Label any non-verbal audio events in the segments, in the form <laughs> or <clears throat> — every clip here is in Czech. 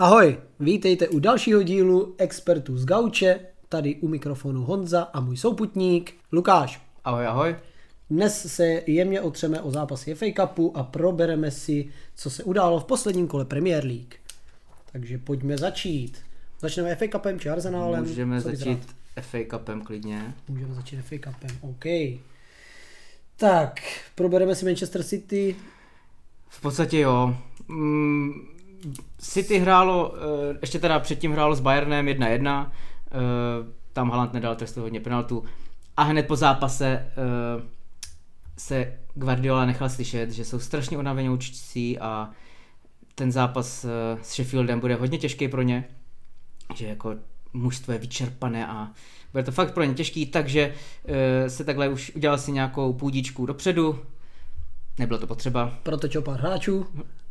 Ahoj, vítejte u dalšího dílu Expertů z Gauče, tady u mikrofonu Honza a můj souputník Lukáš. Ahoj, ahoj. Dnes se jemně otřeme o zápasy FA Cupu a probereme si, co se událo v posledním kole Premier League. Takže pojďme začít. Začneme FA Cupem či Arsenálem? Můžeme Co začít? FA Cupem klidně. Můžeme začít FA Cupem, OK. Tak, probereme si Manchester City. V podstatě jo. Mm, City hrálo, eh, ještě teda předtím hrálo s Bayernem 1-1, eh, tam Haaland nedal trestu hodně penaltu a hned po zápase eh, se Guardiola nechal slyšet, že jsou strašně unavenoučcí a ten zápas s Sheffieldem bude hodně těžký pro ně, že jako mužstvo je vyčerpané a bude to fakt pro ně těžký, takže se takhle už udělal si nějakou půdičku dopředu, nebylo to potřeba, Protočil pár hráčů.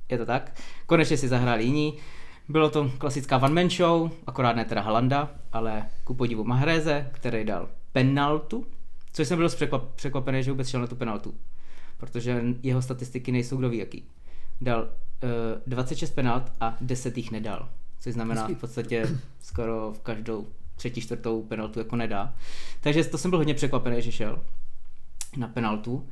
Je to tak. Konečně si zahráli jiní. Bylo to klasická one man show, akorát ne teda Halanda, ale ku podivu Mahreze, který dal penaltu, což jsem byl překvap, překvapený, že vůbec šel na tu penaltu, protože jeho statistiky nejsou kdo ví jaký. Dal uh, 26 penalt a 10 jich nedal, což znamená v podstatě skoro v každou třetí, čtvrtou penaltu jako nedá. Takže to jsem byl hodně překvapený, že šel na penaltu.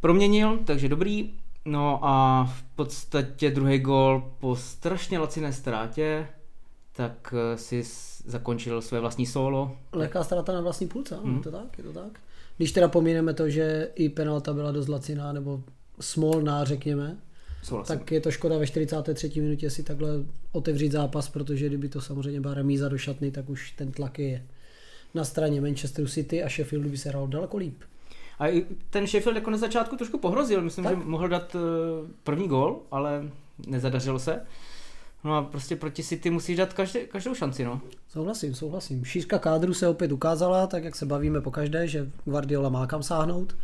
Proměnil, takže dobrý. No a v podstatě druhý gol po strašně laciné ztrátě, tak eh, si zakončil své vlastní solo. Lehká ztráta na vlastní půlce, ano, je to tak, je to tak. Když teda pomineme to, že i penalta byla dost laciná, nebo smolná, řekněme, Souhlasím. tak je to škoda ve 43. minutě si takhle otevřít zápas, protože kdyby to samozřejmě byla remíza do šatny, tak už ten tlak je na straně Manchesteru City a Sheffieldu by se hrál daleko líp. A i ten Sheffield jako na začátku trošku pohrozil, myslím, Tak. že mohl dát eh, první gol, ale nezadařilo se. No a prostě proti City musíš dát každé, každou šanci, no. Souhlasím, souhlasím. Šířka kádru se opět ukázala, tak jak se bavíme po každé, že Guardiola má kam sáhnout,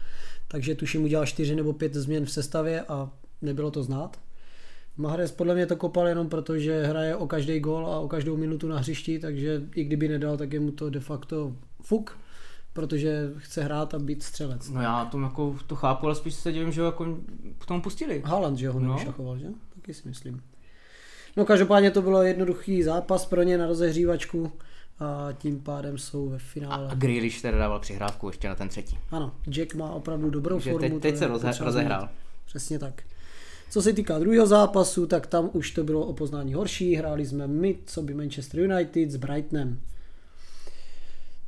takže tuším udělal čtyři nebo pět změn v sestavě a nebylo to znát. Mahrez podle mě to kopal jenom proto, že hraje o každý gol a o každou minutu na hřišti, takže i kdyby nedal, tak je mu to de facto fuk, protože chce hrát a být střelec. No já to jako to chápu, ale spíš se divím, že ho jako k tomu pustili. Haaland, že ho No. že? Taky si myslím. No každopádně to bylo jednoduchý zápas pro ně na rozehřívačku a tím pádem jsou ve finále. A Grealish teda dával přihrávku ještě na ten třetí. Ano, Jack má opravdu dobrou Takže formu. teď, teď se roze, rozehrál. Přesně tak. Co se týká druhého zápasu, tak tam už to bylo o poznání horší. Hráli jsme my, co by Manchester United s Brightonem.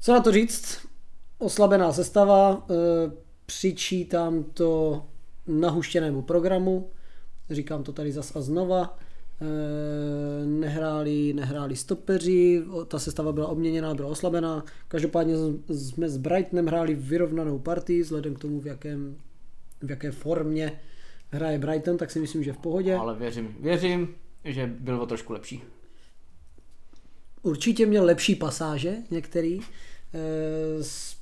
Co na to říct? Oslabená sestava, e, přičítám to nahuštěnému programu, říkám to tady zas a znova. E, nehráli, nehráli stopeři, ta sestava byla obměněná, byla oslabená. Každopádně z- jsme s Brightonem hráli vyrovnanou partii, vzhledem k tomu, v, jakém, v jaké formě hraje Brighton, tak si myslím, že v pohodě. Ale věřím, věřím, že byl o trošku lepší. Určitě měl lepší pasáže některý. E,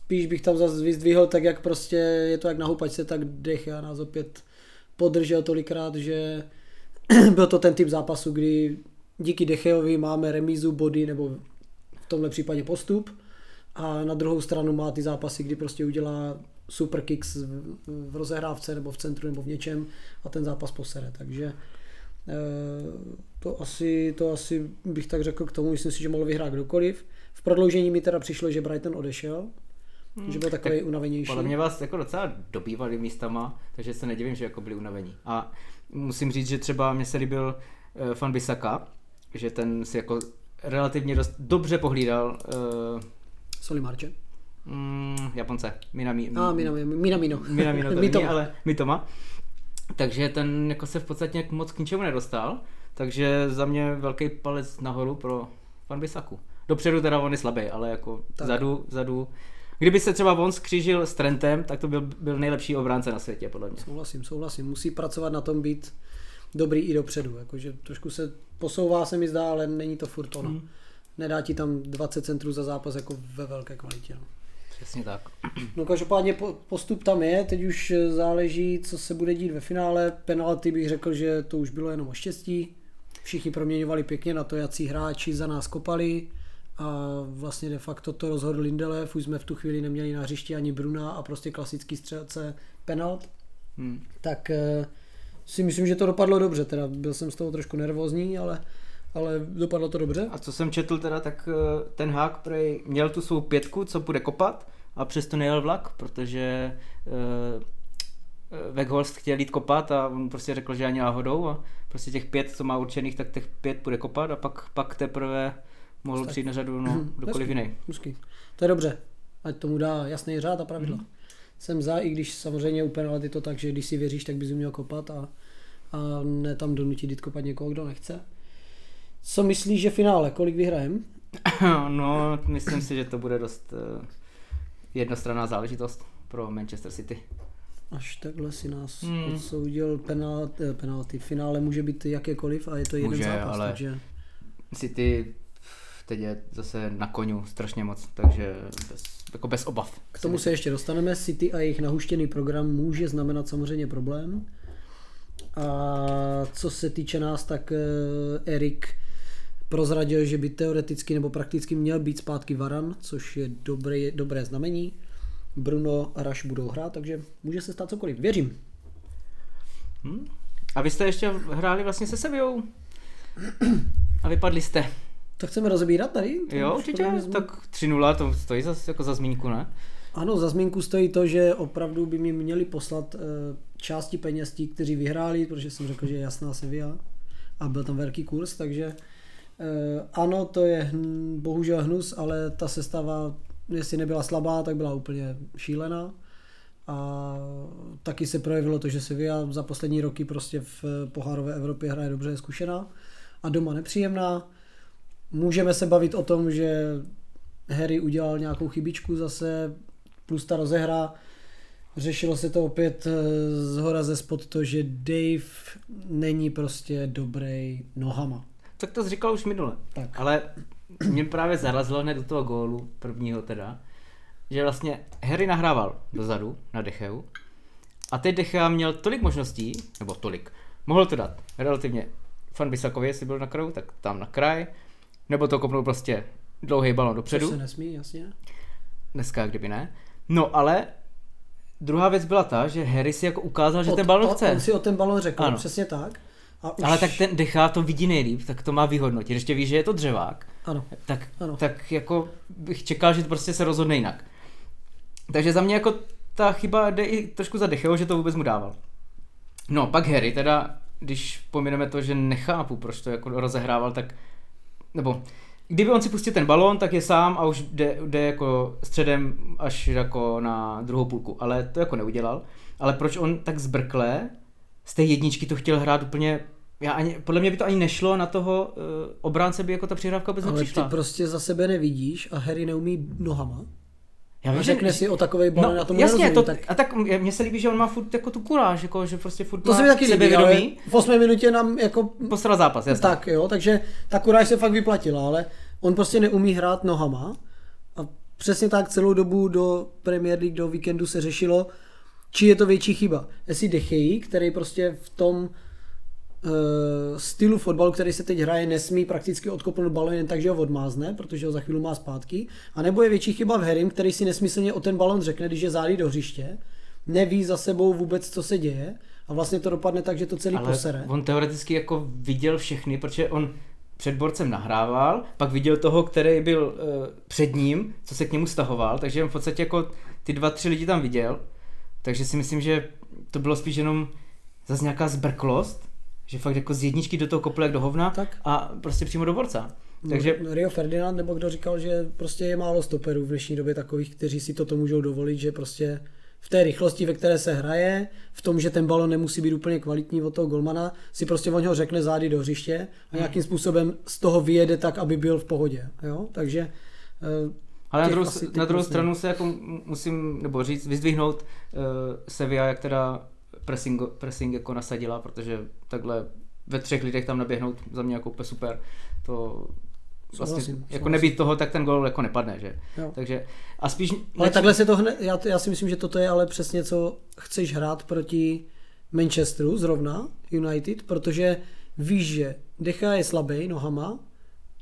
Spíš bych tam zase vyzdvihl tak, jak prostě je to jak na houpačce, tak dech a nás opět podržel tolikrát, že <clears throat> byl to ten typ zápasu, kdy díky Dechejovi máme remízu body nebo v tomhle případě postup a na druhou stranu má ty zápasy, kdy prostě udělá super kicks v- v rozehrávce nebo v centru nebo v něčem a ten zápas posere. Takže eh, to asi, to asi bych tak řekl k tomu, myslím si, že mohl vyhrát kdokoliv. V prodloužení mi teda přišlo, že Brighton odešel, hmm, že byl takový unavenější. Podle mě vás jako docela dobývali místama, takže se nedivím, že jako byli unavení. A musím říct, že třeba mě se líbil uh, fan Bisaka, že ten si jako relativně dost dobře pohlídal uh, Soli Marče. mm, Japonce, Minami, A, Minamino. Minamino. <laughs> Minamino to <laughs> Mitoma. není, ale Mitoma. Takže ten jako se v podstatě moc k ničemu nedostal, takže za mě velký palec nahoru pro fan Bisaku. Dopředu teda on je slabý, ale jako Tak. tak. zadu, zadu. Kdyby se třeba on skřížil s Trentem, tak to byl, byl nejlepší obránce na světě, podle mě. Souhlasím, souhlasím. Musí pracovat na tom být dobrý i dopředu. Jakože trošku se posouvá se mi zdá, ale není to furt ono. Mhm. Nedá ti tam 20 centrů za zápas jako ve velké kvalitě. No. Přesně tak. No každopádně po- postup tam je, teď už eh, záleží, co se bude dít ve finále. Penalty bych řekl, že to už bylo jenom o štěstí. Všichni proměňovali pěkně na to, jací hráči za nás kopali a vlastně de facto to rozhodl Lindelef, už jsme v tu chvíli neměli na hřišti ani Bruna a prostě klasický střelce penalt. Hmm. Tak eh, si myslím, že to dopadlo dobře, teda byl jsem z toho trošku nervózní, ale, ale dopadlo to dobře. A co jsem četl teda, tak eh, ten hák prej měl tu svou pětku, co bude kopat a přesto nejel vlak, protože uh, Weghorst chtěl jít kopat a on prostě řekl, že ani náhodou a prostě těch pět, co má určených, tak těch pět bude kopat a pak, pak teprve mohl Tak. přijít na řadu no, kdokoliv Hezky. jiný. Hezký. To je dobře. Ať tomu dá jasný řád a pravidla. Mhm. Jsem za, i když samozřejmě u penalty to tak, že když si věříš, tak bys měl kopat a, a ne tam donutit jít kopat někoho, kdo nechce. Co myslíš, že finále? Kolik vyhrajem? <laughs> no, myslím si, že to bude dost uh, jednostranná záležitost pro Manchester City. Až takhle si nás Hmm. odsoudil penalty, eh, penalty. Finále může být jakékoliv a je to jeden Může, zápas, ale- takže City teď je zase na koniu strašně moc, takže bez, jako bez obav. k tomu se ještě dostaneme. City a jejich nahuštěný program může znamenat samozřejmě problém. A co se týče nás, tak eh, Erik prozradil, že by teoreticky nebo prakticky měl být zpátky Varan, což je dobré, dobré znamení. Bruno a Raš budou hrát, takže může se stát cokoliv. Věřím. Hm? A vy jste ještě hráli vlastně se Sevillou. A vypadli jste. To chceme rozebírat tady? Jo, určitě. Tak 3-0, to stojí za, jako za zmínku, ne? Ano, za zmínku stojí to, že opravdu by mi měli poslat eh, části peněz tí, kteří vyhráli, protože jsem řekl, že je jasná Sevilla a byl tam velký kurz, takže eh, ano, to je bohužel hnus, ale ta sestava, jestli nebyla slabá, tak byla úplně šílená. A taky se projevilo to, že Sevilla za poslední roky prostě v pohárové Evropě hraje dobře, je zkušená a doma nepříjemná. Můžeme se bavit o tom, že Harry udělal nějakou chybičku zase, plus ta rozehra. Řešilo se to opět eh, z hora ze spod to, že Dave není prostě dobrý nohama. Tak to jsi říkal už minule. Tak. Ale mě právě zarazilo hned do toho gólu, prvního teda, že vlastně Harry nahrával dozadu na Decheu a teď Dechea měl tolik možností, nebo tolik, mohl to dát relativně Fan Bisakovi, jestli byl na kraju, tak tam na kraj, nebo to kopnul prostě dlouhý balon dopředu, se nesmí, jasně. dneska kdyby ne. No ale druhá věc byla ta, že Harry si jako ukázal, že Od- ten balon chce. On si o ten balon řekl, Ano. přesně tak. A už, Ale tak ten Decha to vidí nejlíp, tak to má vyhodnotit. Ještě ví, že je to dřevák, Ano. tak, Ano. tak jako bych čekal, že to prostě se rozhodne jinak. Takže za mě jako ta chyba jde i trošku za Decheo, že to vůbec mu dával. No, pak Harry teda, když pomineme to, že nechápu, proč to jako rozehrával, tak, nebo kdyby on si pustil ten balón, tak je sám a už jde, jde jako středem až jako na druhou půlku, ale to jako neudělal. Ale proč on tak zbrkle z té jedničky to chtěl hrát úplně já ani, podle mě by to ani nešlo na toho uh, obránce, by jako ta přihrávka vůbec Ale ty nepřišla. prostě za sebe nevidíš a Harry neumí nohama. Já A řekne si o takovej balon, no, já tomu jasně, nerozumím, to, tak- a tak mně se líbí, že on má furt jako tu kuráž, jako, že prostě furt To má se mi taky líbí, sebevědomí. v 8 minutě nám jako Postral zápas, jasně. Tak jo, takže ta kuráž se fakt vyplatila, ale on prostě neumí hrát nohama a přesně tak celou dobu do Premier League, do víkendu se řešilo, či je to větší chyba. Jestli Dechejí, který prostě v tom stylu fotbalu, který se teď hraje, nesmí prakticky odkopnout balon jen tak, že ho odmázne, protože ho za chvíli má zpátky. A nebo je větší chyba v Harrym, který si nesmyslně o ten balon řekne, když je zády do hřiště, neví za sebou vůbec, co se děje a vlastně to dopadne tak, že to celý Ale posere. on teoreticky jako viděl všechny, protože on před borcem nahrával, pak viděl toho, který byl uh, před ním, co se k němu stahoval, takže on v podstatě jako ty dva, tři lidi tam viděl, takže si myslím, že to bylo spíš jenom zase nějaká zbrklost, že fakt jako z jedničky do toho kopl jak do hovna Tak. a prostě přímo do borca. Takže Rio Ferdinand, nebo kdo říkal, že prostě je málo stoperů v dnešní době takových, kteří si toto můžou dovolit, že prostě v té rychlosti, ve které se hraje, v tom, že ten balon nemusí být úplně kvalitní od toho golmana, si prostě on ho řekne zády do hřiště a nějakým způsobem z toho vyjede tak, aby byl v pohodě. Jo? Takže eh, Ale na druhou, na druhou moc stranu se jako musím, nebo říct, vyzdvihnout uh, Sevilla, jak teda pressing, pressing jako nasadila, protože takhle ve třech lidech tam naběhnout za mě jako úplně super. To vlastně, Souhlasím, jako souhlasím. nebýt toho, tak ten gol jako nepadne, že? Jo. Takže a spíš... Ale neč- takhle se to hned, já, já si myslím, že toto je ale přesně co chceš hrát proti Manchesteru zrovna, United, protože víš, že Decha je slabý nohama,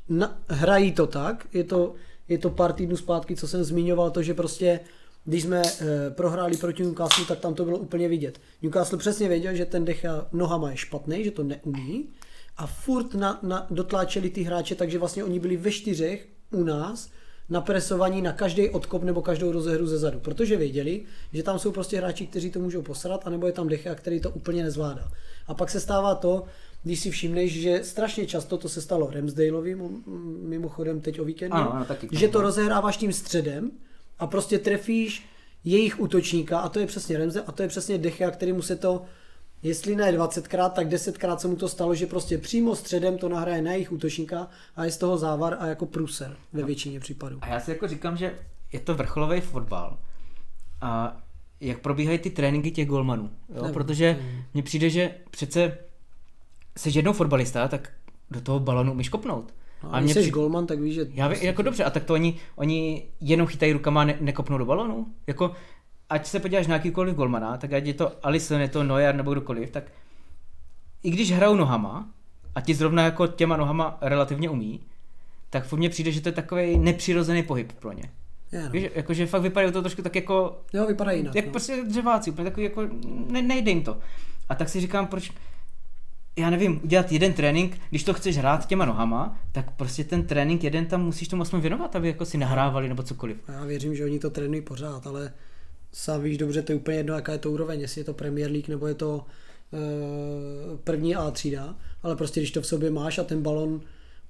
na, hrají to tak, je to, je to pár týdnů zpátky, co jsem zmiňoval, to, že prostě když jsme e, prohráli proti Newcastle, tak tam to bylo úplně vidět. Newcastle přesně věděl, že ten Decha nohama je špatný, že to neumí a furt na, na, dotláčeli ty hráče, takže vlastně oni byli ve čtyřech u nás napresovaní na každý odkop nebo každou rozehru ze zadu, protože věděli, že tam jsou prostě hráči, kteří to můžou posrat, anebo je tam Decha, který to úplně nezvládá. A pak se stává to, když si všimneš, že strašně často to se stalo Ramsdaleovi, mimochodem teď o víkendu, Ano, ano, taky. že to rozehráváš tím středem a prostě trefíš jejich útočníka a to je přesně Ramsdale a to je přesně Dechea, který mu se to jestli ne 20krát, tak 10krát se mu to stalo, že prostě přímo středem to nahraje na jejich útočníka a je z toho závar a jako průser ve většině případů. A já si jako říkám, že je to vrcholový fotbal. A jak probíhají ty tréninky těch golmanů. Jo? Nevím. Protože mně přijde, že přece jsi jednou fotbalista, tak do toho balonu umíš kopnout. No, a když jsi při- golman, tak víš, že... Já vím, jako dobře, a tak to oni, oni jenom chytají rukama a ne, nekopnou do balonu? Jako, ať se podíváš na jakýkoliv golmana, tak ať je to Alisson, je to Neuer nebo kdokoliv, tak i když hrajou nohama, a ti zrovna jako těma nohama relativně umí, tak po mně přijde, že to je takový nepřirozený pohyb pro ně. Je, no. Víš, jakože fakt vypadají to trošku tak jako, Jo, vypadá jinak. jak no. prostě dřeváci, úplně takový jako, ne, nejde jim to. A tak si říkám, proč, já nevím, udělat jeden trénink, když to chceš hrát těma nohama, tak prostě ten trénink jeden tam musíš tomu aspoň věnovat, aby jako si nahrávali nebo cokoliv. Já věřím, že oni to trénují pořád, ale sám víš dobře, to je úplně jedno, jaká je to úroveň, jestli je to Premier League nebo je to uh, první A třída, ale prostě když to v sobě máš a ten balon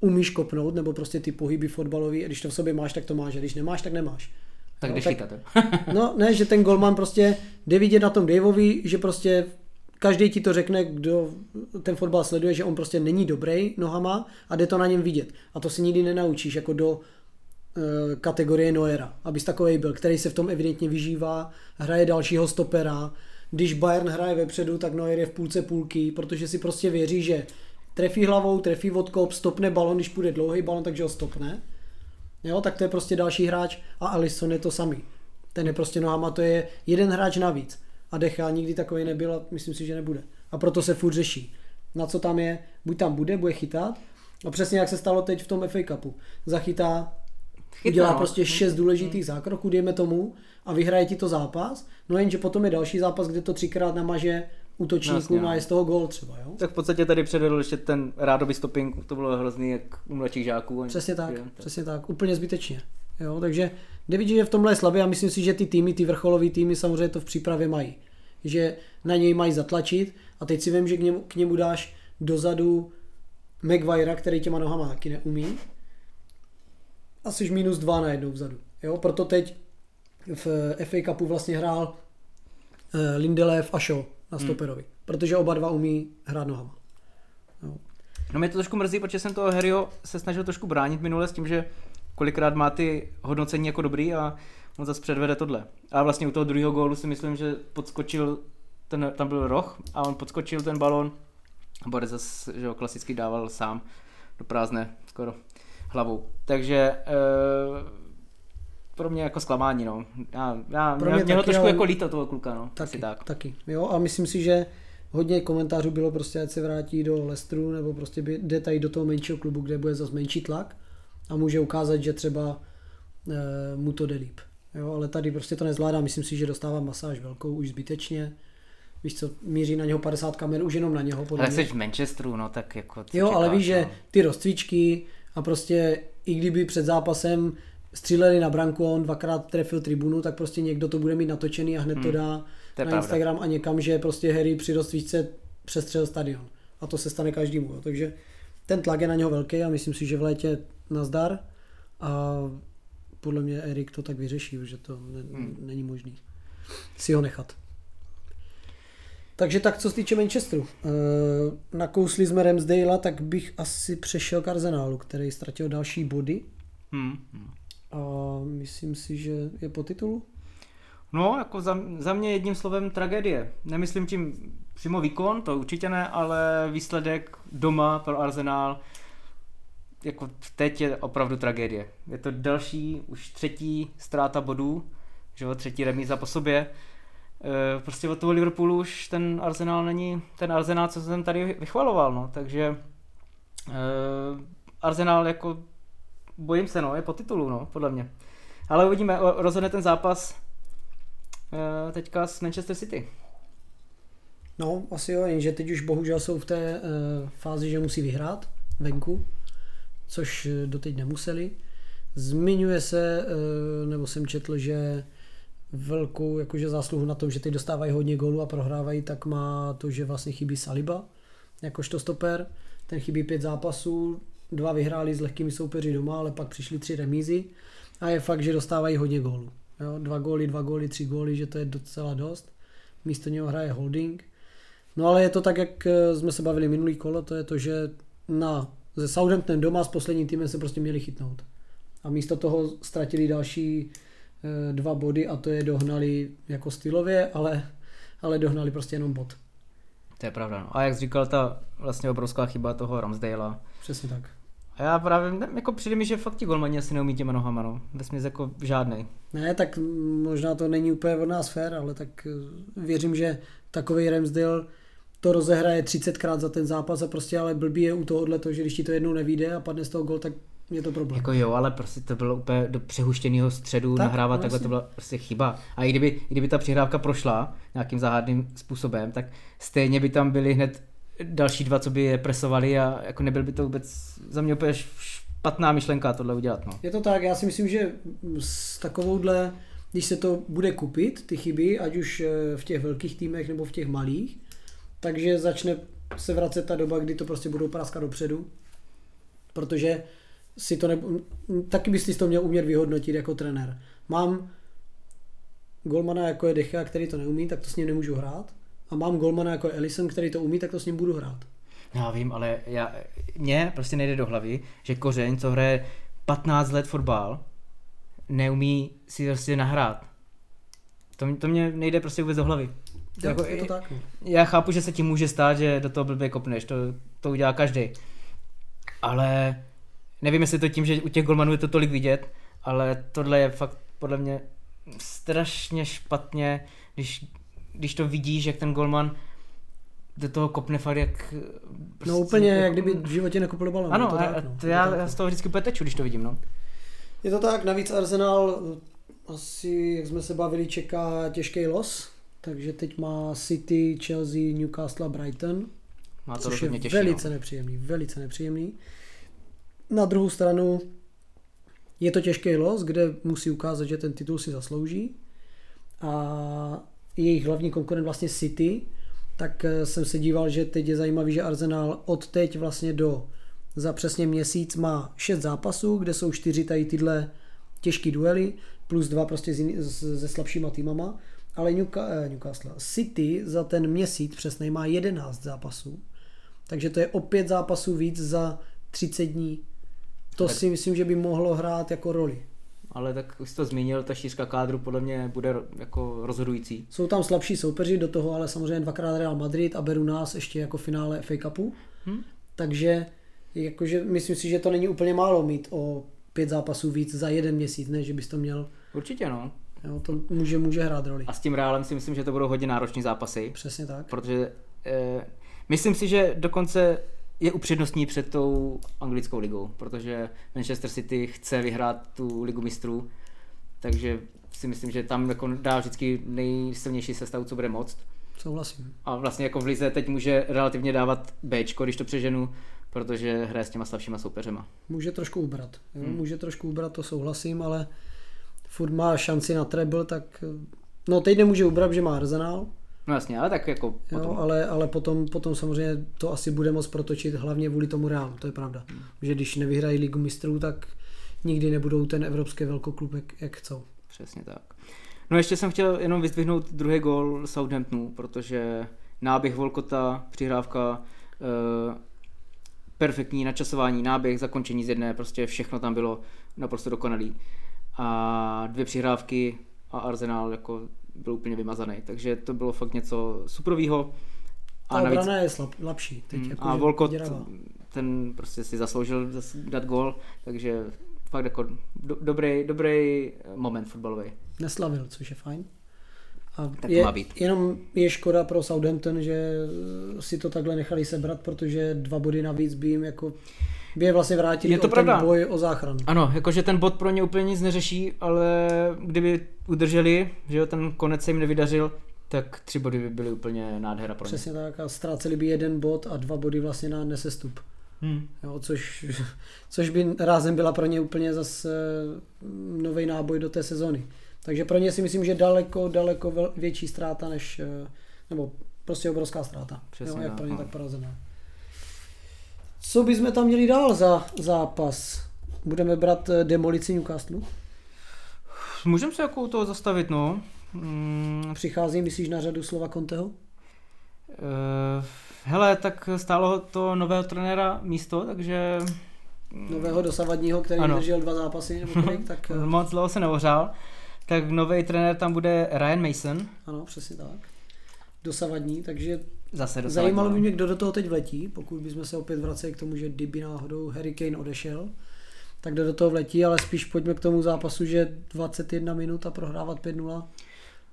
umíš kopnout, nebo prostě ty pohyby fotbalový, a když to v sobě máš, tak to máš, a když nemáš, tak nemáš. Tak Jo, jdeš tak-. No ne, že ten golman prostě jde vidět na tom Daveovi, že prostě každý ti to řekne, kdo ten fotbal sleduje, že on prostě není dobrý nohama a jde to na něm vidět. A to si nikdy nenaučíš jako do eh, kategorie Neuera, abys takový byl, který se v tom evidentně vyžívá, hraje dalšího stopera. Když Bayern hraje vepředu, tak Neuer je v půlce půlky, protože si prostě věří, že trefí hlavou, trefí odkop, stopne balon, když půjde dlouhý balon, takže ho stopne. Jo, tak to je prostě další hráč a Alisson je to samý. Ten je prostě nohama, to je jeden hráč navíc. A Decha nikdy takový nebyl a myslím si, že nebude. A proto se furt řeší. Na co tam je, buď tam bude, bude chytat, a přesně jak se stalo teď v tom FA Cupu. Zachytá, Chytá, udělá no. prostě šest důležitých zákroků, dejme tomu, a vyhraje ti to zápas, no jenže potom je další zápas, kde to třikrát namaže útočníkům Jasně, no. a je z toho gol třeba, jo? Tak v podstatě tady předvedl ještě ten rádoby stopping, to bylo hrozný jak u mladších žáků. Přesně tak, Že- přesně tak, úplně zbytečně. Jo, takže jde vidět, že v tomhle je slabý a myslím si, že ty týmy, ty vrcholové týmy samozřejmě to v přípravě mají. Že na něj mají zatlačit a teď si vím, že k němu, k němu dáš dozadu Maguirea, který těma nohama taky neumí. A jsi minus dva najednou vzadu. Jo, proto teď v FA Cupu vlastně hrál eh, Lindelöf a Shaw na stoperovi. Protože oba dva umí hrát nohama. Jo. No mě to trošku mrzí, protože jsem toho Harryho se snažil trošku bránit minule s tím, že kolikrát má ty hodnocení jako dobrý a on zase předvede tohle. A vlastně u toho druhého gólu si myslím, že podskočil, ten, tam byl roh a on podskočil ten balon a Borec zase, že ho klasicky dával sám do prázdné skoro hlavou. Takže e, pro mě jako zklamání, no. Já, já, Pro mě, mě mě ho taky, trošku jako líto toho kluka, no. Taky, tak. taky. Jo, a myslím si, že hodně komentářů bylo prostě, ať se vrátí do Lestru, nebo prostě by- jde tady do toho menšího klubu, kde bude zase menší tlak a může ukázat, že třeba e, mu to jde líp. Jo, ale tady prostě to nezvládá, myslím si, že dostává masáž velkou už zbytečně. Víš co, míří na něho 50 kamer, už jenom na něho. Podle Ale mě. jsi v Manchesteru, no tak jako Jo, ale čekáš, víš, že no. ty rozcvičky a prostě i kdyby před zápasem stříleli na branku a on dvakrát trefil tribunu, tak prostě někdo to bude mít natočený a hned to dá Hmm. To na pravda. Instagram a někam, že prostě Harry při rozcvičce přestřel stadion. A to se stane každému. Jo. Takže ten tlak je na něho velký a myslím si, že v létě nazdar a podle mě Erik to tak vyřeší, že to ne, Hmm. není možný si ho nechat. Takže tak, co se týče Manchesteru. E, nakousli jsme Ramsdale, tak bych asi přešel k Arsenálu, který ztratil další body hmm. a myslím si, že je po titulu. No, jako za, za mě jedním slovem tragédie. Nemyslím tím přímo výkon, to určitě ne, ale výsledek doma pro Arsenal jako teď je opravdu tragédie. Je to další, už třetí ztráta bodů, že jo, třetí remíza po sobě. E, prostě od toho Liverpoolu už ten Arsenal není ten Arsenal, co jsem tady vychvaloval, no, takže e, Arsenal jako bojím se, no, je po titulu, no, podle mě. Ale uvidíme, rozhodne ten zápas eh, teďka s Manchester City. No, asi jo, jenže teď už bohužel jsou v té uh, fázi, že musí vyhrát venku, což eh, doteď nemuseli. Zmiňuje se, uh, nebo jsem četl, že velkou jakože zásluhu na tom, že teď dostávají hodně gólů a prohrávají, tak má to, že vlastně chybí Saliba, jakožto stoper. Ten chybí pět zápasů, dva vyhráli s lehkými soupeři doma, ale pak přišli tři remízy a je fakt, že dostávají hodně gólů. Jo, dva góly, dva góly, tři góly, že to je docela dost. Místo něho hraje holding. No ale je to tak, jak eh, jsme se bavili minulý kolo, to je to, že na, ze Southampton doma s posledním týmem se prostě měli chytnout. A místo toho ztratili další e, dva body a to je dohnali jako stylově, ale, ale dohnali prostě jenom bod. To je pravda. No. A jak jsi říkal, ta vlastně obrovská chyba toho Ramsdale. Přesně tak. A já právě, jako přijde mi, že fakt ti golmani asi neumí těma nohama, no. Vesměs jako žádný. Ne, tak možná to není úplně od nás fér, ale tak eh, věřím, že takový Ramsdale to rozehraje 30krát za ten zápas a prostě ale blbý je u tohohle to, že když ti to jednou nevíde a padne z toho gol, tak je to problém. Jako jo, ale prostě to bylo úplně do přehuštěného středu tak, nahrávat no, takhle, to byla prostě chyba. A i kdyby, i kdyby ta přihrávka prošla nějakým záhadným způsobem, tak stejně by tam byly hned další dva, co by je presovali a jako nebyl by to vůbec za mě úplně špatná myšlenka tohle udělat. No. Je to tak, já si myslím, že s takovouhle, když se to bude kupit, ty chyby, ať už eh, v těch velkých týmech nebo v těch malých, takže začne se vracet ta doba, kdy to prostě budou praskat dopředu, protože si to ne, taky bys si to měl umět vyhodnotit jako trenér. Mám golmana jako je Decha, který to neumí, tak to s ním nemůžu hrát. A mám golmana jako Ellison, který to umí, tak to s ním budu hrát. Já vím, ale já, mně prostě nejde do hlavy, že Kořeň, co hraje 15 let fotbal, neumí si prostě nahrát. To, to mě nejde prostě vůbec do hlavy. To jako, je to tak. No. Já chápu, že se ti může stát, že do toho blbě kopneš, to, to udělá každý. Ale nevím, jestli to tím, že u těch golmanů je to tolik vidět, ale tohle je fakt podle mě strašně špatně, když, když to vidíš, jak ten golman do toho kopne fakt jak... Prostě, no úplně, jak, jak kdyby v životě nekopl balon. Ano, to a, tak, no. to já, tak, já z toho vždycky úplně teču, když to vidím, no. Je to tak, navíc Arsenal asi, jak jsme se bavili, čeká těžký los, takže teď má City, Chelsea, Newcastle a Brighton. Má to což je těžší, velice no. nepříjemný, velice nepříjemný. Na druhou stranu je to těžký los, kde musí ukázat, že ten titul si zaslouží. A jejich hlavní konkurent vlastně City, tak eh, jsem se díval, že teď je zajímavý, že Arsenal od teď vlastně do za přesně měsíc má šest zápasů, kde jsou čtyři tady tyhle těžké duely, plus dva prostě se slabšíma týmama, ale eh, Newcastle, City za ten měsíc přesně má 11 zápasů, takže to je opět zápasů víc za 30 dní. To tak... si myslím, že by mohlo hrát jako roli. Ale tak už jsi to zmínil, ta šířka kádru podle mě bude jako rozhodující. Jsou tam slabší soupeři, do toho ale samozřejmě dvakrát Real Madrid a beru nás ještě jako finále FA Cupu. Hmm? Takže jakože myslím si, že to není úplně málo mít o pět zápasů víc za jeden měsíc, ne, že bys to měl. Určitě no. Jo, to může, může hrát roli. A s tím Realem si myslím, že to budou hodně nároční zápasy. Přesně tak. Protože eh, myslím si, že dokonce je upřednostní před tou anglickou ligou, protože Manchester City chce vyhrát tu ligu mistrů, takže si myslím, že tam jako dá vždycky nejsilnější sestavu, co bude moct. Souhlasím. A vlastně jako v lize teď může relativně dávat B, když to přeženu, protože hraje s těma slabšíma soupeřema. Může trošku ubrat. Jo? Hmm. Může trošku ubrat, to souhlasím, ale furt má šanci na treble, tak no teď nemůže ubrat, že má Arsenal, No jasně, ale tak jako potom. Jo, ale, ale potom, potom samozřejmě to asi bude moc protočit hlavně vůli tomu Realu, to je pravda. Hmm. Že když nevyhrají ligu mistrů, tak nikdy nebudou ten evropský velkoklub, jak, jak chcou. Přesně tak. No ještě jsem chtěl jenom vyzdvihnout druhý gol Southamptonu, protože náběh Volkota, přihrávka, eh, perfektní načasování, náběh, zakončení z jedné, prostě všechno tam bylo naprosto dokonalý. A dvě přihrávky a Arsenal jako byl úplně vymazaný. Takže to bylo fakt něco suprovýho. A Ta navíc, je slab, lepší. Teď mm, jako a Volkot, ten prostě si zasloužil dát gol, takže fakt jako do, dobrý, dobrý moment fotbalový. Neslavil, což je fajn. A tak je, má být. Jenom je škoda pro Southampton, že si to takhle nechali sebrat, protože dva body navíc by jim jako by je vlastně vrátili je to o pravda. ten boj o záchranu. Ano, jakože ten bod pro ně úplně nic neřeší, ale kdyby udrželi, že jo, ten konec se jim nevydařil, tak tři body by byly úplně nádhera pro ně. Přesně tak a ztráceli by jeden bod a dva body vlastně na nesestup. Hmm. Jo, což, což by rázem byla pro ně úplně zase nový náboj do té sezony. Takže pro ně si myslím, že daleko, daleko větší ztráta než, eh, nebo prostě obrovská ztráta. Přesně jo, jak pro ně no. tak porazená. Co bychom tam měli dál za zápas? Budeme brát eh, demolici Newcastle? Můžeme se jako u toho zastavit, no. Mm, Přichází, myslíš, na řadu slova Conteho? uh, hele, tak stálo to nového trenéra místo, takže Nového dosavadního, který Ano. držel dva zápasy, nebo <laughs> kolik, tak eh, moc dlouho se neohřál. Tak nový trenér tam bude Ryan Mason. ano, přesně tak. Dosavadní, takže Zase do Zajímalo by mě, kdo do toho teď vletí, pokud bychom se opět vraceli k tomu, že kdyby náhodou Harry Kane odešel, tak kdo do toho vletí, ale spíš pojďme k tomu zápasu, že 21 minut a prohrávat 5-0,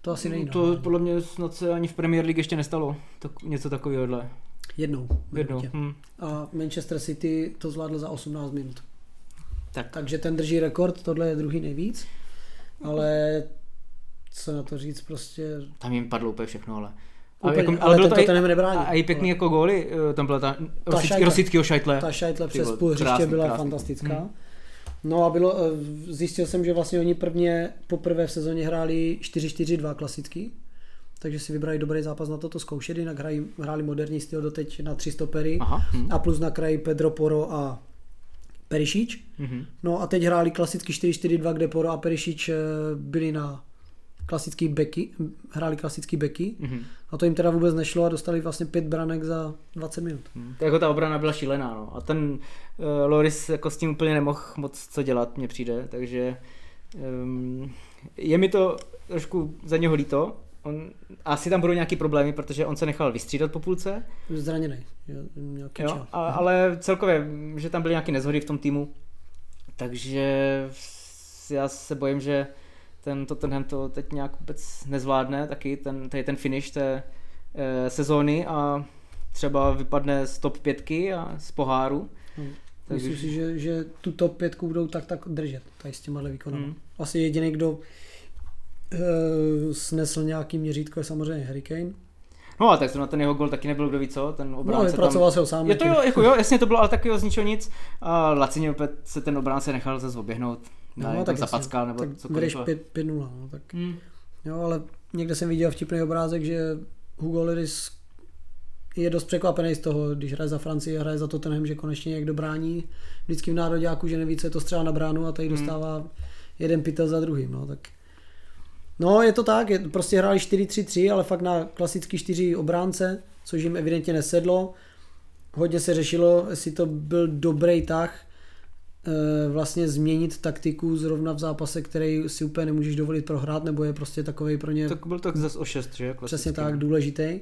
to asi není To normální. podle mě snad se ani v Premier League ještě nestalo. Tak, něco takového. Jednou. Jednou. minutě. Hm. A Manchester City to zvládl za 18 minut. Tak. Takže ten drží rekord, tohle je druhý nejvíc, ale co na to říct, prostě Tam jim padlo úplně všechno, ale... Úplně, ale bylo ten to i- Tottenham nebrání. A i pěkný jako góly, eh, tam byla ta, rosický, šajtle. rosickýho šajtle. Ta šajtle přes půl hřiště byla krásný. fantastická. Hmm. No a bylo, eh, zjistil jsem, že vlastně oni prvně, poprvé v sezóně hráli 4-4-2 klasický, takže si vybrali dobrý zápas na toto zkoušet, jinak hrají, hráli moderní styl doteď na tři stopery Aha. Hm. a plus na kraji Pedro Poro a Perišič. Mhm. No a teď hráli klasický 4-4-2, kde Poro a Perišič eh, byli na klasický beky, hráli klasický beky Mhm. a to jim teda vůbec nešlo a dostali vlastně pět branek za 20 minut. Tak jako ta obrana byla šílená, no. A ten uh, Loris jako s tím úplně nemohl moc co dělat, mně přijde, takže um, je mi to trošku za něho líto. On, asi tam budou nějaký problémy, protože on se nechal vystřídat po půlce, Zraněný. Měl jo, a, ale celkově, že tam byly nějaké nezhody v tom týmu, takže já se bojím, že ten Tottenham to teď nějak vůbec nezvládne, taky ten, tady ten finish té e, sezóny a třeba vypadne z top pětky a z poháru. Hmm. Takže- Myslím si, že, že tu top pětku budou tak tak držet, tady s těma výkonama. Hmm. Asi jediný, kdo uh, snesl nějaký měřítko, je samozřejmě Harry Kane. No a tak zrovna ten jeho gol taky nebyl kdo ví co, ten No, obránce vypracoval tam... se ho sám. Je to jo, jako jo, jasně to bylo, ale taky jo, z ničeho nic. A Lacině opět se ten obránce nechal zase oběhnout. No, no, tak zapackal nebo tak cokoliv. 5, 5-0, no, tak Hmm. jo, ale někde jsem viděl vtipný obrázek, že Hugo Lloris je dost překvapený z toho, když hraje za Francii a hraje za Tottenham, že konečně někdo brání vždycky v nároďáku, že neví, co je to střela na bránu a tady Hmm. dostává jeden pytel za druhým, no, tak No, je to tak, je, prostě hráli 4-3-3, ale fakt na klasický 4 obránce, což jim evidentně nesedlo. Hodně se řešilo, jestli to byl dobrý tah, vlastně změnit taktiku zrovna v zápase, který si úplně nemůžeš dovolit prohrát, nebo je prostě takový pro ně Tak byl to zase o 6, že? Klasicky. přesně tak důležitý.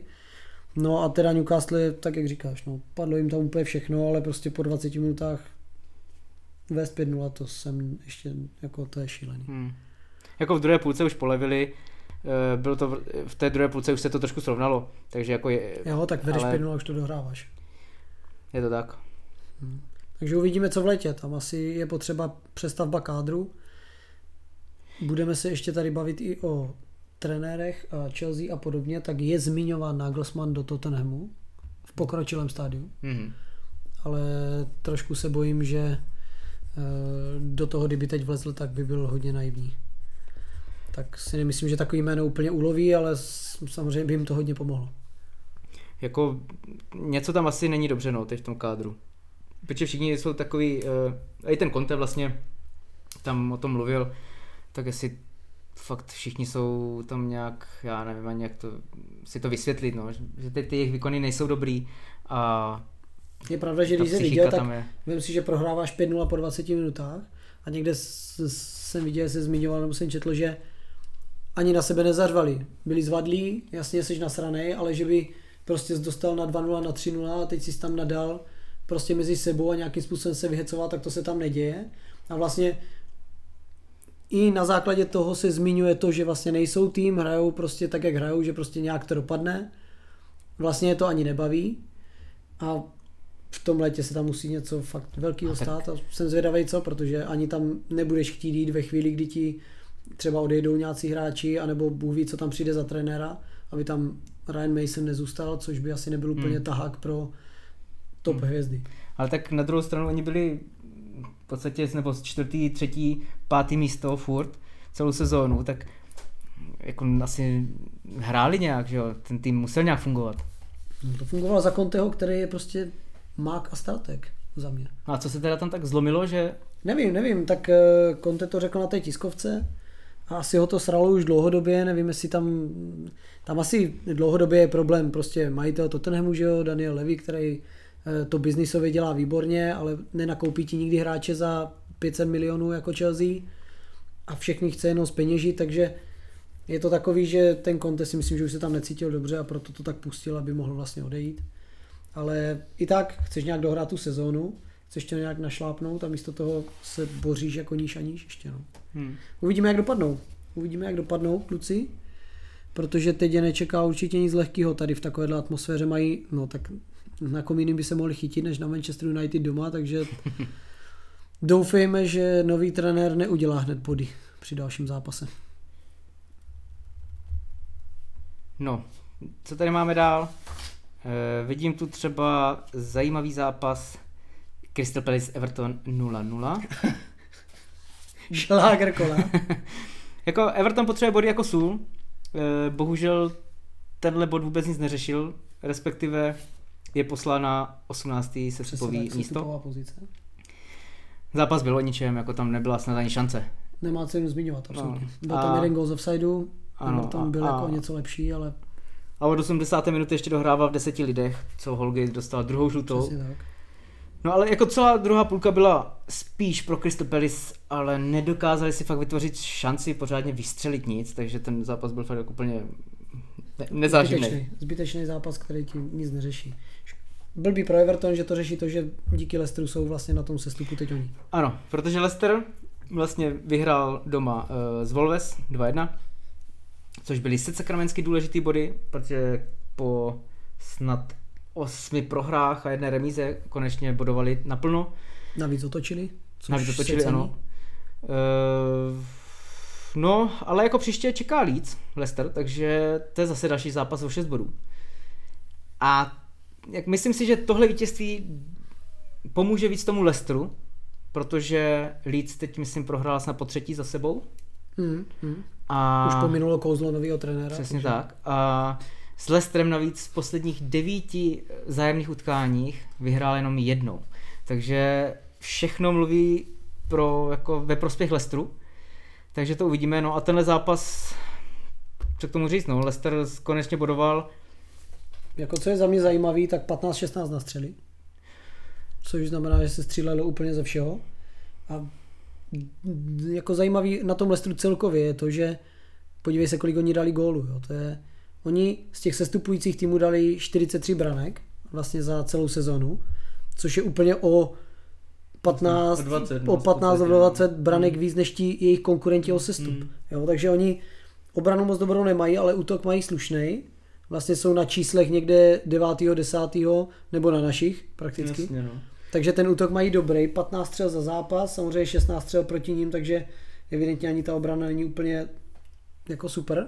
No a teda Newcastle je, tak jak říkáš, no, padlo jim tam úplně všechno, ale prostě po 20 minutách vést 5-0, to jsem ještě, jako to je šílený. Hmm. Jako v druhé půlce už polevili, eh, bylo to v- v té druhé půlce už se to trošku srovnalo, takže jako je, Jo, tak vedeš ale- 5-0 už to dohráváš. je to tak. Takže uvidíme, co v létě. Tam asi je potřeba přestavba kádru. Budeme se ještě tady bavit i o trenérech a Chelsea a podobně, tak je zmiňován Nagelsmann do Tottenhamu v pokročilém stádiu, Mhm. ale trošku se bojím, že eh, do toho, kdyby teď vlezl, tak by byl hodně naivní. Tak si nemyslím, že takový jméno úplně uloví, ale samozřejmě by jim to hodně pomohlo. Jako něco tam asi není dobře, no, teď v tom kádru. Protože všichni jsou takový, uh, i ten Conte vlastně tam o tom mluvil, tak asi fakt všichni jsou tam nějak, já nevím ani jak to, si to vysvětlit, no, že ty, ty jejich výkony nejsou dobrý a Je pravda, že když psychika viděl, tak. Vím si, že prohráváš 5-0 po 20 minutách a někde jsem viděl, se zmiňoval, nebo jsem četl, že ani na sebe nezařvali. Byli zvadlí, jasně jsi nasranej, ale že by prostě jsi dostal na 2-0, na 3-0 a teď jsi tam nadal prostě mezi sebou a nějakým způsobem se vyhecoval, tak to se tam neděje. A vlastně i na základě toho se zmiňuje to, že vlastně nejsou tým, hrajou prostě tak, jak hrajou, že prostě nějak to dopadne. Vlastně je to ani nebaví. A v tom létě se tam musí něco fakt velkého stát a jsem zvědavý co, protože ani tam nebudeš chtít jít ve chvíli, kdy ti třeba odejdou nějací hráči, anebo Bůh ví, co tam přijde za trenéra aby tam Ryan Mason nezůstal, což by asi nebyl úplně Hmm. tahák pro top Hmm. hvězdy. Ale tak na druhou stranu oni byli v podstatě nebo čtvrtý, třetí, pátý místo furt celou sezónu, tak jako asi hráli nějak, že jo, ten tým musel nějak fungovat. No, to fungovalo za Conteho, který je prostě mák a strateg za mě. No a co se teda tam tak zlomilo, že Nevím, nevím, tak eh, Conte to řekl na té tiskovce a asi ho to sralo už dlouhodobě, nevím, jestli tam, tam asi dlouhodobě je problém, prostě majitel Tottenhamu, že jo, Daniel Levy, který to biznisově dělá výborně, ale nenakoupí ti nikdy hráče za 500 milionů jako Chelsea a všechny chce jenom zpeněžit, takže je to takový, že ten Conte si myslím, že už se tam necítil dobře a proto to tak pustil, aby mohl vlastně odejít. Ale i tak chceš nějak dohrát tu sezónu, chceš to nějak našlápnout a místo toho se boříš jako níž a níž ještě. No. hmm. Uvidíme, jak dopadnou. Uvidíme, jak dopadnou kluci, protože teď je nečeká určitě nic lehkého. Tady v takovéhle atmosféře mají, no tak na kom jiným by se mohli chytit, než na Manchester United doma, takže <laughs> doufejme, že nový trenér neudělá hned body při dalším zápase. No, co tady máme dál? E, vidím tu třeba zajímavý zápas Crystal Palace Everton 0-0. <laughs> Šláger kola. <laughs> jako Everton potřebuje body jako sůl. E, bohužel tenhle bod vůbec nic neřešil, respektive je poslán na 18. sestupový místo. pozice. Zápas byl o ničem, jako tam nebyla snad ani šance. Nemá cenu zmiňovat, absolutně. No. Byl tam A- jeden gol z offsideu, Ano, tam byl a- jako něco lepší, ale A od 80. minuty ještě dohrával v deseti lidech, co Holgate dostal druhou žlutou. No ale jako celá druhá půlka byla spíš pro Crystal Palace, ale nedokázali si fakt vytvořit šanci pořádně vystřelit nic, takže ten zápas byl fakt jako úplně ne- nezáživný. Zbytečný, zbytečný zápas, který ti nic neřeší. Blbý pro Everton, že to řeší to, že díky Leicesteru jsou vlastně na tom sestupu teď oni. Ano, protože Leicester vlastně vyhrál doma uh, z Wolves 2-1, což byly sice sakramensky důležitý body, protože po snad osmi prohrách a jedné remíze konečně bodovali naplno. Navíc otočili. Což Navíc otočili, ano. Uh, no, ale jako příště čeká Leeds, Leicester, takže to je zase další zápas o 6 bodů. A jak myslím si, že tohle vítězství pomůže víc tomu Leicesteru, protože Leeds teď, myslím, prohrál snad po třetí za sebou. Hmm, hmm. A Už pominulo kouzlo nového trenéra. Přesně takže- tak. A s Leicesterem navíc v posledních devíti zájemných utkáních vyhrál jenom jednou. Takže všechno mluví pro, jako ve prospěch Leicesteru. Takže to uvidíme. No a tenhle zápas, co k tomu říct, no, Leicester konečně bodoval. Jako co je za mě zajímavý, tak 15-16 na střely. Což znamená, že se střílelo úplně ze všeho. A jako zajímavý na tom Leicesteru celkově je to, že podívej se, kolik oni dali gólu. Jo. To je, oni z těch sestupujících týmů dali 43 branek vlastně za celou sezonu, což je úplně o 15, O 20, no, o v 15 podstatě, do 20 no. branek víc než ti jejich konkurenti o sestup. Mm. Jo, takže oni obranu moc dobrou nemají, ale útok mají slušný. Vlastně jsou na číslech někde 9. 10. nebo na našich prakticky. Jasně, no. Takže ten útok mají dobrý, 15 střel za zápas, samozřejmě 16 střel proti ním, takže evidentně ani ta obrana není úplně jako super.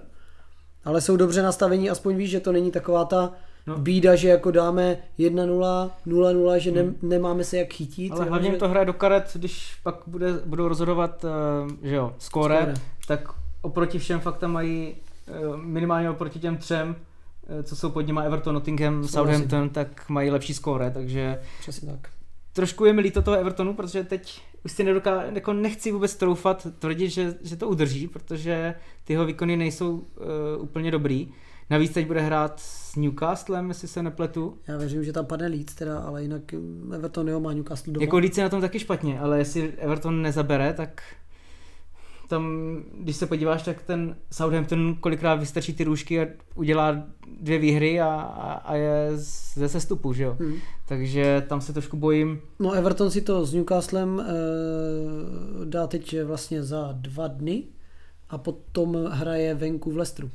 Ale jsou dobře nastavení, aspoň víš, že to není taková ta No. bída, že jako dáme 1-0, 0-0, že ne, nemáme se jak chytit. Hmm. Ale jo, hlavně že... to hraje do karet, když pak bude, budou rozhodovat, eh, že jo, skóre, Skóre. tak oproti všem fakt tam mají eh, minimálně oproti těm třem, co jsou pod nimi Everton, Nottingham. Southampton, tak mají lepší skóre, takže Přesně tak. trošku je mi líto toho Evertonu, protože teď už si nedoká, jako nechci vůbec troufat tvrdit, že, že to udrží, protože ty jeho výkony nejsou uh, úplně dobrý. Navíc teď bude hrát s Newcastlem, jestli se nepletu. Já věřím, že tam padne Leeds teda, ale jinak mm, Everton jo, má Newcastle doma. Jako Leeds je na tom taky špatně, ale jestli Everton nezabere, tak tam, když se podíváš, tak ten Southampton kolikrát vystačí ty růžky a udělá dvě výhry a, a, a je ze sestupu, že jo. Hmm. Takže tam se trošku bojím. No Everton si to s Newcastlem e, dá teď vlastně za dva dny a potom hraje venku v Leicesteru.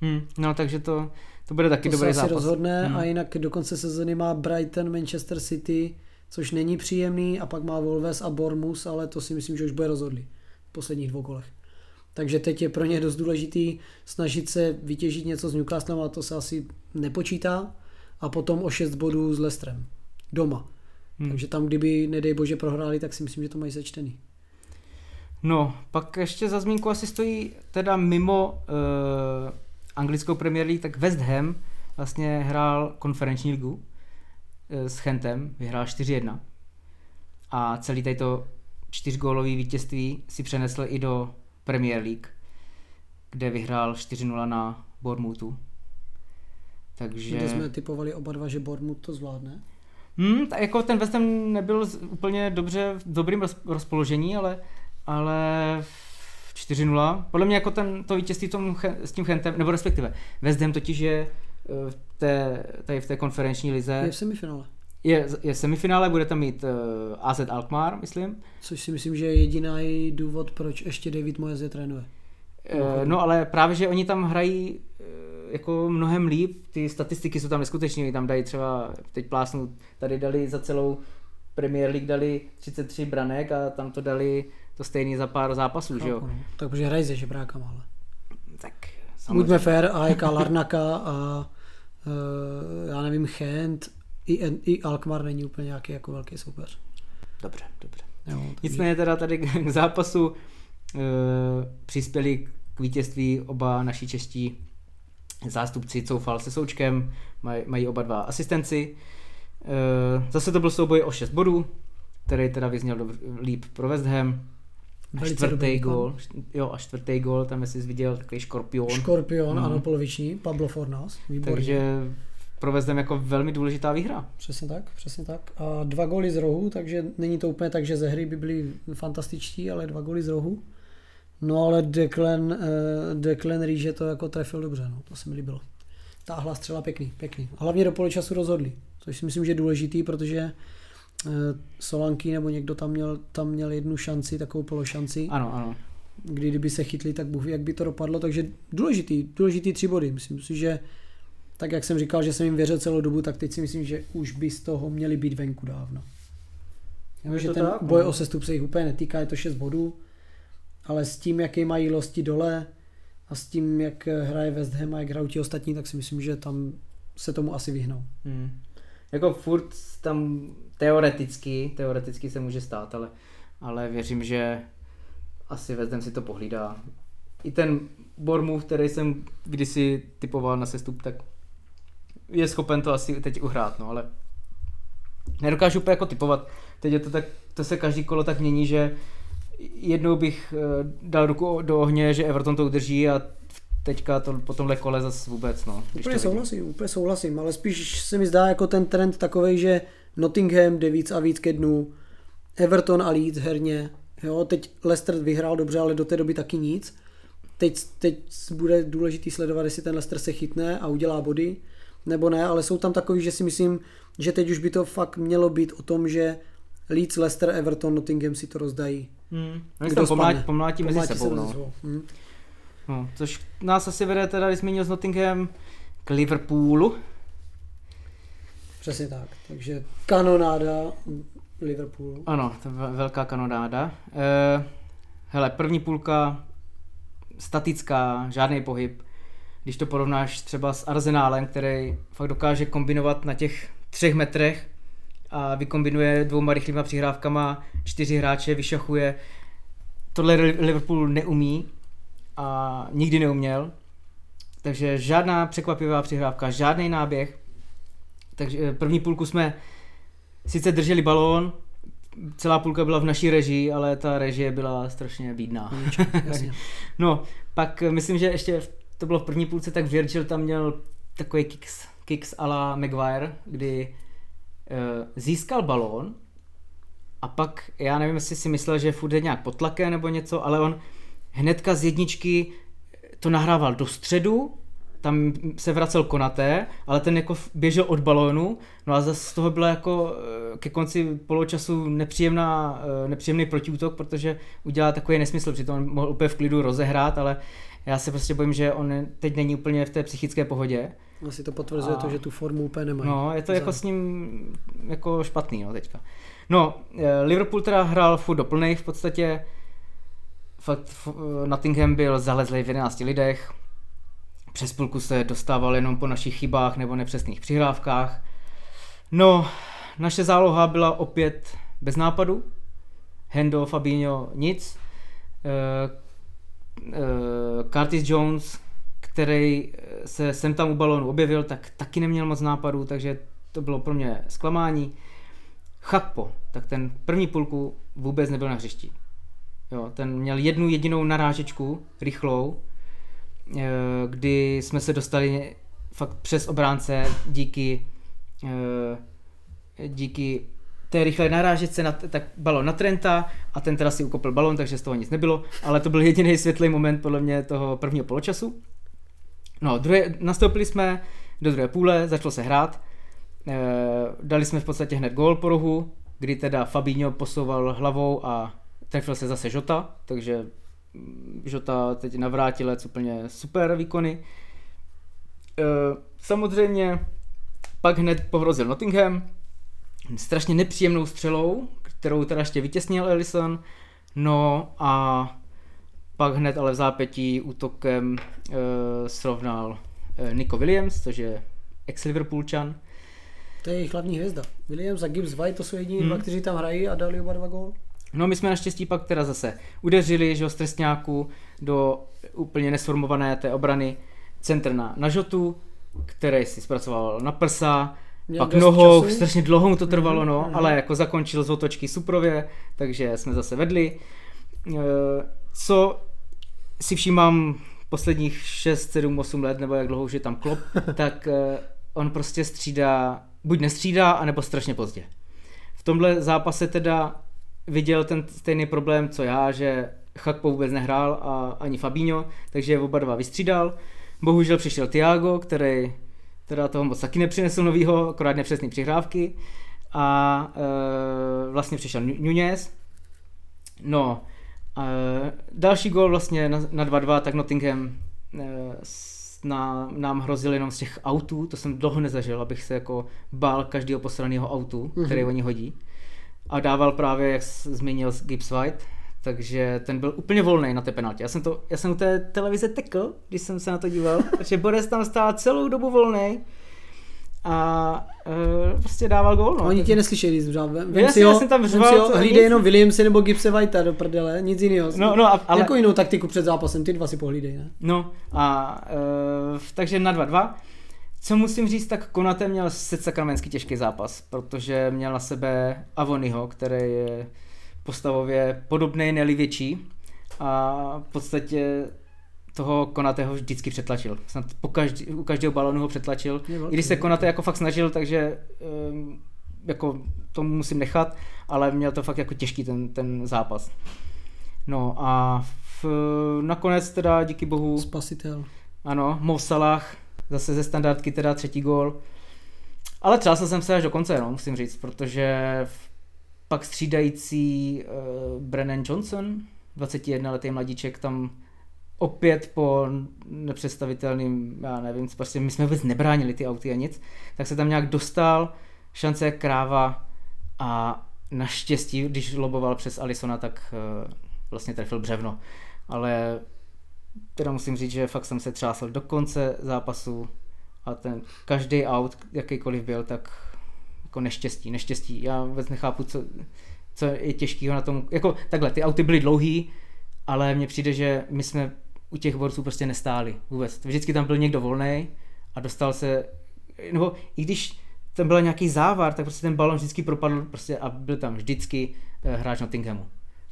Hmm, no takže to, to bude taky To dobrý se zápas. rozhodne Hmm. a jinak do konce sezony má Brighton, Manchester City, což není příjemný a pak má Wolves a Bournemouth, ale to si myslím, že už bude rozhodli v posledních dvou kolech. Takže teď je pro ně dost důležitý snažit se vytěžit něco s Newcastlem, a to se asi nepočítá. A potom o 6 bodů s Lestrem. Doma. Hmm. Takže tam, kdyby, nedej bože, prohráli, tak si myslím, že to mají sečtený. No, pak ještě za zmínku asi stojí teda mimo uh, anglickou Premier League, tak West Ham vlastně hrál konferenční ligu uh, s Chentem, vyhrál 4-1 a celý to čtyřgólový vítězství si přenesl i do Premier League, kde vyhrál 4-0 na Bournemouthu. Takže... Kde jsme typovali oba dva, že Bournemouth to zvládne? Hmm, tak jako ten West Ham nebyl úplně dobře v dobrým rozpoložení, ale, ale 4-0. Podle mě jako ten, to vítězství tomu, s tím Chentem, nebo respektive West Ham totiž je eh, v té, tady v té konferenční lize. Je v semifinále. Je, je semifinále, bude tam mít uh, eh, AZ Alkmaar, myslím. Což si myslím, že je jediný důvod, proč ještě David Moyes je trénuje. Uh, no ale právě, že oni tam hrají uh, jako mnohem líp, ty statistiky jsou tam neskutečné, tam dají třeba, teď plásnu, tady dali za celou Premier League dali 33 branek a tam to dali to stejný za pár zápasů, Chápu, že jo? No. Tak protože hrají se žebrákama, ale. Tak samozřejmě. Buďme fair, AEK Larnaka a uh, já nevím, Chent, i, i Alkmaar není úplně nějaký jako velký soupeř. Dobře, dobře. Jo, Nicméně teda tady k zápasu uh, přispěli k vítězství oba naši čeští zástupci Coufal se Součkem, maj, mají oba dva asistenci. Uh, zase to byl souboj o 6 bodů, který teda vyzněl do, líp pro West Ham. A čtvrtý gol, jo, a čtvrtý gol, tam jsi viděl takový škorpion. Škorpion, mm. ano, poloviční, Pablo Fornas, výborně. Takže pro West Ham jako velmi důležitá výhra. Přesně tak, přesně tak. A dva góly z rohu, takže není to úplně tak, že ze hry by byly fantastičtí, ale dva góly z rohu. No ale Declan, uh, Declan Ríže to jako trefil dobře, no, to se mi líbilo. Táhla střela pěkný, pěkný. A hlavně do poločasu rozhodli, což si myslím, že je důležitý, protože uh, Solanky nebo někdo tam měl, tam měl jednu šanci, takovou pološanci. Ano, ano. Kdy kdyby se chytli, tak Bůh ví, jak by to dopadlo, takže důležitý, důležitý tři body. Myslím si, že tak jak jsem říkal, že jsem jim věřil celou dobu, tak teď si myslím, že už by z toho měli být venku dávno. Je že ten tak, boj no. o sestup se jich úplně netýká, je to 6 bodů, ale s tím, jaký mají losti dole a s tím, jak hraje West Ham a jak hrajou ti ostatní, tak si myslím, že tam se tomu asi vyhnou. Hmm. Jako furt tam teoreticky, teoreticky se může stát, ale, ale věřím, že asi West Ham si to pohlídá. I ten Bormův, který jsem kdysi typoval na sestup, tak je schopen to asi teď uhrát, no ale nedokážu úplně jako typovat. Teď je to tak, to se každý kolo tak mění, že jednou bych eh, dal ruku do ohně, že Everton to udrží a teďka to po tomhle kole zase vůbec. No, úplně souhlasím, úplně souhlasím, ale spíš se mi zdá jako ten trend takový, že Nottingham jde víc a víc ke dnu, Everton a Leeds herně, jo, teď Leicester vyhrál dobře, ale do té doby taky nic. Teď, teď bude důležitý sledovat, jestli ten Leicester se chytne a udělá body, nebo ne, ale jsou tam takový, že si myslím, že teď už by to fakt mělo být o tom, že Leeds, Leicester, Everton, Nottingham si to rozdají. Hmm. Kdo pomlátí, pomlátí mezi sebou. no. Hmm. No, což nás asi vede teda, když zmínil s Nottingham, k Liverpoolu. Přesně tak, takže kanonáda Liverpoolu. Ano, to je velká kanonáda. Uh, hele, první půlka statická, žádný pohyb když to porovnáš třeba s Arzenálem, který fakt dokáže kombinovat na těch třech metrech a vykombinuje dvouma rychlýma přihrávkama, čtyři hráče, vyšachuje. Tohle Liverpool neumí a nikdy neuměl. Takže žádná překvapivá přihrávka, žádný náběh. Takže eh, první půlku jsme sice drželi balón, celá půlka byla v naší režii, ale ta režie byla strašně bídná. <laughs> no, pak myslím, že ještě v to bylo v první půlce, tak Virgil tam měl takový kicks, kicks a la Maguire, kdy uh, získal balón a pak, já nevím, jestli si myslel, že furt je nějak pod tlakem nebo něco, ale on hnedka z jedničky to nahrával do středu, tam se vracel konaté, ale ten jako běžel od balónu, no a zase z toho byla jako eh, ke konci poločasu nepříjemná, eh, nepříjemný protiútok, protože udělal takový nesmysl, přitom on mohl úplně v klidu rozehrát, ale já se prostě bojím, že on teď není úplně v té psychické pohodě. Asi to potvrzuje a... to, že tu formu úplně nemají. No, je to jako s ním jako špatný, no, teďka. No, eh, Liverpool teda hrál furt doplnej v podstatě fakt Nottingham byl zalezlý v 11 lidech, přes půlku se dostával jenom po našich chybách nebo nepřesných přihrávkách. No, naše záloha byla opět bez nápadu. Hendo, Fabinho, nic. Uh, Curtis Jones, který se sem tam u balonu objevil, tak taky neměl moc nápadů, takže to bylo pro mě zklamání. Chakpo, tak ten první půlku vůbec nebyl na hřišti. Jo, ten měl jednu jedinou narážečku, rychlou, eh, kdy jsme se dostali fakt přes obránce díky eh, díky té rychlé narážečce na, tak balon na Trenta a ten teda si ukopl balon, takže z toho nic nebylo, ale to byl jediný světlý moment podle mě toho prvního poločasu. No, druhé, nastoupili jsme do druhé půle, začalo se hrát, e, dali jsme v podstatě hned gól po rohu, kdy teda Fabinho posouval hlavou a trefil se zase Žota, takže Žota teď navrátilec úplně super výkony. E, samozřejmě pak hned pohrozil Nottingham, strašně nepříjemnou střelou, kterou teda ještě vytěsnil Ellison, no a pak hned ale v zápětí útokem e, srovnal e, Nico Williams, což je ex-Liverpoolčan. To je jejich hlavní hvězda. Williams a Gibbs White, to jsou jediní hmm. dva, kteří tam hrají a dali oba dva gól. No my jsme naštěstí pak teda zase udeřili, že z trestňáku do úplně nesformované té obrany centr na, na Žotu, který si zpracoval na prsa, Měl pak nohou, času. strašně dlouho mu to trvalo, no, mm. ale jako zakončil z otočky suprově, takže jsme zase vedli. E, co si všímám posledních 6, 7, 8 let, nebo jak dlouho už je tam klop, <laughs> tak e, on prostě střídá, buď nestřídá, anebo strašně pozdě. V tomhle zápase teda viděl ten stejný problém, co já, že Chakpo vůbec nehrál a ani Fabinho, takže oba dva vystřídal. Bohužel přišel Tiago, který teda toho moc taky nepřinesl novýho, akorát nepřesný přihrávky. A e, vlastně přišel Nunez. No, e, další gol vlastně na, na 2-2, tak Nottingham e, na, nám hrozil jenom z těch autů, to jsem dlouho nezažil, abych se jako bál každého posraného autu, mm-hmm. který oni hodí a dával právě, jak zmínil Gibbs White, takže ten byl úplně volný na té penaltě. Já jsem, to, já jsem u té televize tekl, když jsem se na to díval, <laughs> protože Boris tam stál celou dobu volný a uh, prostě dával gól. No. Oni tě neslyšeli, zřál. Vem si ho, jsem tam řval, hlídej jenom Williamse nebo Gibse Whitea do prdele, nic jiného. No, no, a, ale... Jako jinou taktiku před zápasem, ty dva si pohlídej, ne? No a uh, takže na 2-2. Co musím říct, tak Konate měl se sakramentsky těžký zápas, protože měl na sebe Avonyho, který je postavově podobný, neli větší a v podstatě toho Konateho vždycky přetlačil. Snad po každý, u každého balonu ho přetlačil. I když se Konate jako fakt snažil, takže um, jako to musím nechat, ale měl to fakt jako těžký ten, ten zápas. No a v, nakonec teda díky bohu... Spasitel. Ano, Mo Salah zase ze standardky teda třetí gól. Ale třásl jsem se až do konce, no, musím říct, protože pak střídající uh, Brennan Johnson, 21 letý mladíček, tam opět po nepředstavitelným, já nevím, prostě my jsme vůbec nebránili ty auty a nic, tak se tam nějak dostal, šance kráva a naštěstí, když loboval přes Alisona, tak uh, vlastně trefil břevno. Ale teda musím říct, že fakt jsem se třásl do konce zápasu a ten každý out, jakýkoliv byl, tak jako neštěstí, neštěstí. Já vůbec nechápu, co, co je těžkého na tom. Jako takhle, ty auty byly dlouhý, ale mně přijde, že my jsme u těch borců prostě nestáli vůbec. Vždycky tam byl někdo volný a dostal se, nebo i když tam byl nějaký závar, tak prostě ten balon vždycky propadl prostě a byl tam vždycky eh, hráč Nottinghamu.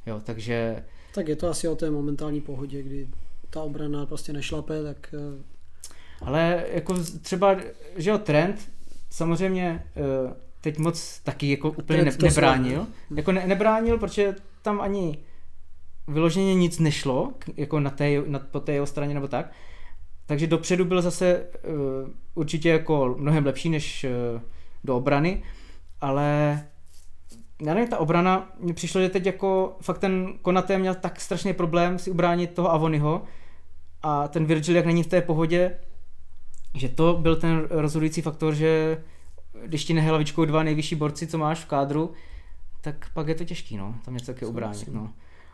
Jo, takže... Tak je to asi o té momentální pohodě, kdy ta obrana prostě nešlape, tak... Eh, Ale jako třeba, že jo, trend, samozřejmě eh, teď moc taky jako úplně ne, nebránil. Jako ne, nebránil, protože tam ani vyloženě nic nešlo, jako na té, na, po té jeho straně nebo tak. Takže dopředu byl zase uh, určitě jako mnohem lepší než uh, do obrany, ale já nevím, ta obrana, mně přišlo, že teď jako fakt ten Konaté měl tak strašný problém si ubránit toho Avonyho a ten Virgil, jak není v té pohodě, že to byl ten rozhodující faktor, že když ti nehe lavičkou dva nejvyšší borci, co máš v kádru, tak pak je to těžký, no, tam něco taky ubránit, no.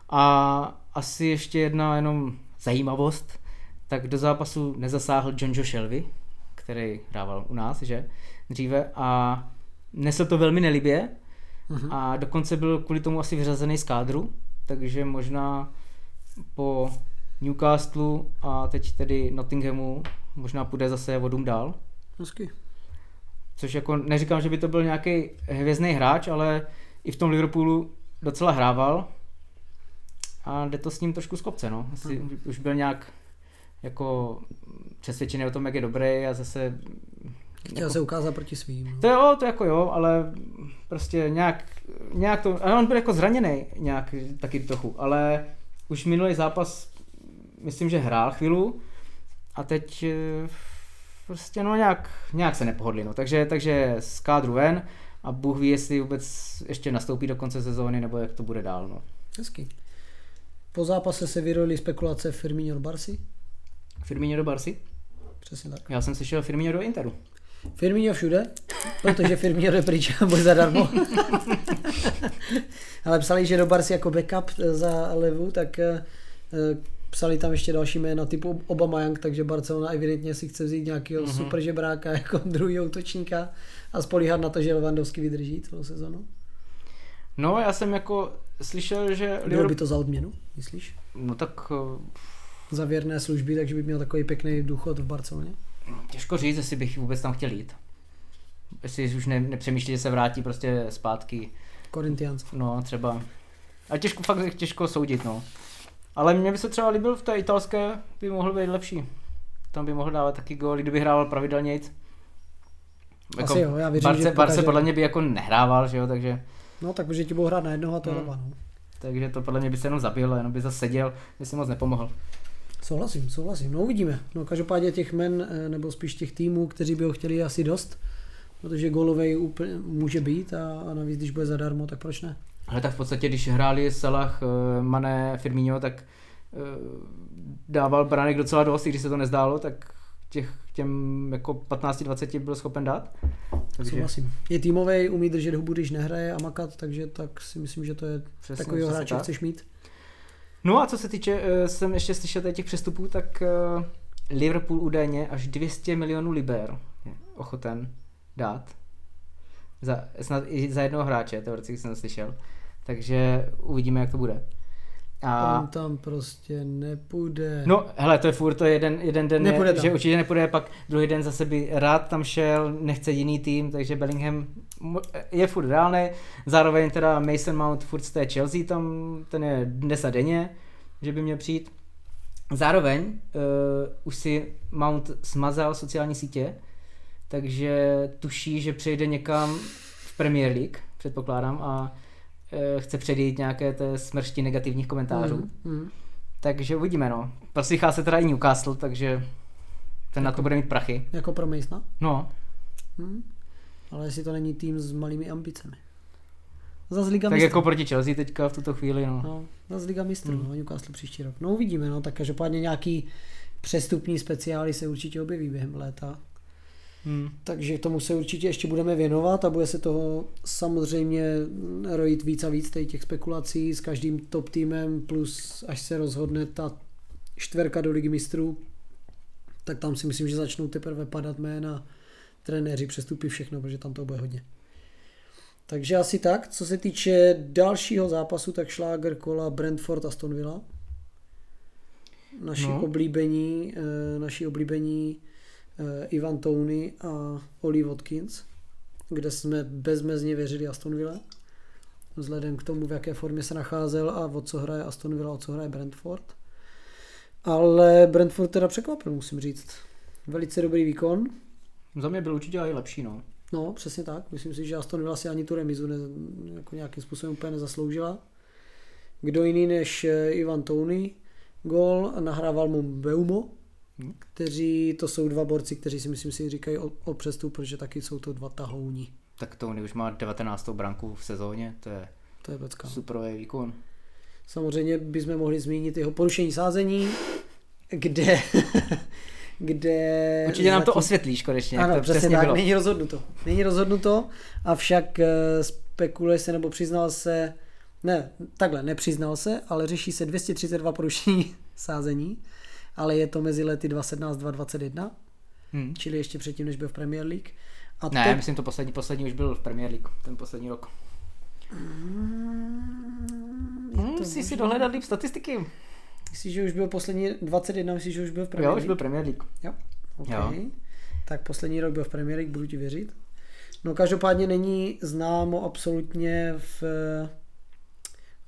A, asi ještě jedna jenom zajímavost, tak do zápasu nezasáhl John Joe Shelby, který hrával u nás, že, dříve a nesl to velmi nelibě uh-huh. a dokonce byl kvůli tomu asi vyřazený z kádru, takže možná po Newcastle a teď tedy Nottinghamu možná půjde zase vodům dál. Hezky. Což jako neříkám, že by to byl nějaký hvězdný hráč, ale i v tom Liverpoolu docela hrával a jde to s ním trošku z kopce, no. Asi hmm. už byl nějak jako přesvědčený o tom, jak je dobrý a zase... Chtěl jako, se ukázat proti svým. No. To jo, to jako jo, ale prostě nějak, nějak to... A on byl jako zraněný nějak taky trochu, ale už minulý zápas myslím, že hrál chvíli a teď eh, prostě no nějak, nějak se nepohodli, no. Takže, takže z kádru ven a Bůh ví, jestli vůbec ještě nastoupí do konce sezóny, nebo jak to bude dál, no. Hezky. Po zápase se vyrojily spekulace Firmino do Barsi? Firmino do Barsi? Přesně tak. Já jsem slyšel Firmino do Interu. Firmino všude, protože Firmino jde pryč a bude zadarmo. <laughs> Ale psali, že do Barsi jako backup za levu, tak eh, psali tam ještě další jména typu Obama Young, takže Barcelona evidentně si chce vzít nějakého mm-hmm. super žebráka <laughs> jako druhý útočníka a spolíhat na to, že Lewandowski vydrží celou sezonu. No, já jsem jako slyšel, že... Bylo by to za odměnu, myslíš? No tak... Uh... Za věrné služby, takže by měl takový pěkný důchod v Barceloně? Těžko říct, jestli bych vůbec tam chtěl jít. Jestli už ne, nepřemýšlí, že se vrátí prostě zpátky. Korintians. No, třeba. A těžko, fakt těžko soudit, no. Ale mě by se třeba líbil v té italské, by mohl být lepší. Tam by mohl dávat taky góly, kdyby hrával pravidelně. Jako Asi jo, já věřím, Barce, že Barce podle mě by jako nehrával, že jo, takže... No tak že ti budou hrát na jednoho a to hmm. no. Takže to podle mě by se jenom zabil, jenom by zase seděl, by si moc nepomohl. Souhlasím, souhlasím. No uvidíme. No každopádně těch men, eh, nebo spíš těch týmů, kteří by ho chtěli asi dost, protože golovej úplně může být a, a navíc, když bude zadarmo, tak proč ne? Ale tak v podstatě, když hráli Salah, eh, Mané, Firmino, tak eh, dával Branek docela dost, i když se to nezdálo, tak těch těm jako 15-20 byl schopen dát. Takže... Souhlasím. Je týmový, umí držet hubu, když nehraje a makat, takže tak si myslím, že to je Přesně, takový hráč, chceš mít. No a co se týče, uh, jsem ještě slyšel těch přestupů, tak Liverpool údajně až 200 milionů liber je ochoten dát. Za, snad i za jednoho hráče, teoreticky jsem slyšel. Takže uvidíme, jak to bude. A... On tam prostě nepůjde. No, hele, to je furt to jeden, jeden den, je, že určitě nepůjde, pak druhý den zase by rád tam šel, nechce jiný tým, takže Bellingham je furt reálný. Zároveň teda Mason Mount furt z té Chelsea, tam ten je dnes a denně, že by měl přijít. Zároveň uh, už si Mount smazal sociální sítě, takže tuší, že přejde někam v Premier League, předpokládám, a chce předjít nějaké té smršti negativních komentářů. Mm, mm. Takže uvidíme, no. Proslýchá se teda i Newcastle, takže ten jako, na to bude mít prachy. Jako pro Masona? No. Hmm. Ale jestli to není tým s malými ambicemi. Zas Liga tak mistrů. jako proti Chelsea teďka v tuto chvíli, no. no zase Liga mistrů, hmm. no, Newcastle příští rok. No uvidíme, no, tak každopádně nějaký přestupní speciály se určitě objeví během léta. Hmm. Takže tomu se určitě ještě budeme věnovat a bude se toho samozřejmě rojit víc a víc těch spekulací s každým top týmem, plus až se rozhodne ta čtverka do ligy mistrů, tak tam si myslím, že začnou teprve padat jména, trenéři, přestupy, všechno, protože tam to bude hodně. Takže asi tak, co se týče dalšího zápasu, tak šláger kola Brentford a Stonvilla. Naši no. oblíbení, eh, naši oblíbení Ivan Tony a Oli Watkins, kde jsme bezmezně věřili Aston Villa, vzhledem k tomu, v jaké formě se nacházel a o co hraje Aston Villa, o co hraje Brentford. Ale Brentford teda překvapil, musím říct. Velice dobrý výkon. Za mě byl určitě i lepší, no. No, přesně tak. Myslím si, že Aston Villa si ani tu remizu ne, jako nějakým způsobem úplně nezasloužila. Kdo jiný než eh, Ivan Tony, gol, nahrával mu Beumo, kteří, to jsou dva borci, kteří si myslím si říkají o, o přestup, protože taky jsou to dva tahouni. Tak Tony už má 19. branku v sezóně, to je, to je pecka. superový výkon. Samozřejmě bychom mohli zmínit jeho porušení sázení, kde <laughs> kde... Určitě nám zatím... to osvětlíš konečně. Ano, to přesně tak, bylo. není rozhodnuto. Není rozhodnuto, avšak eh, spekuluje se nebo přiznal se Ne, takhle, nepřiznal se, ale řeší se 232 porušení <laughs> sázení, ale je to mezi lety 2017-2021, Hmm. čili ještě předtím, než byl v Premier League. A Ne, teď, myslím to poslední, poslední už byl v Premier League, ten poslední rok. Hmm, musíš si dohledat líp statistiky. myslíš, že už byl poslední 21, myslíš, že už byl v Premier Jo, League? už byl Premier League. Jo. Okay. Jo. Tak poslední rok byl v Premier League, budu ti věřit. No každopádně není známo absolutně v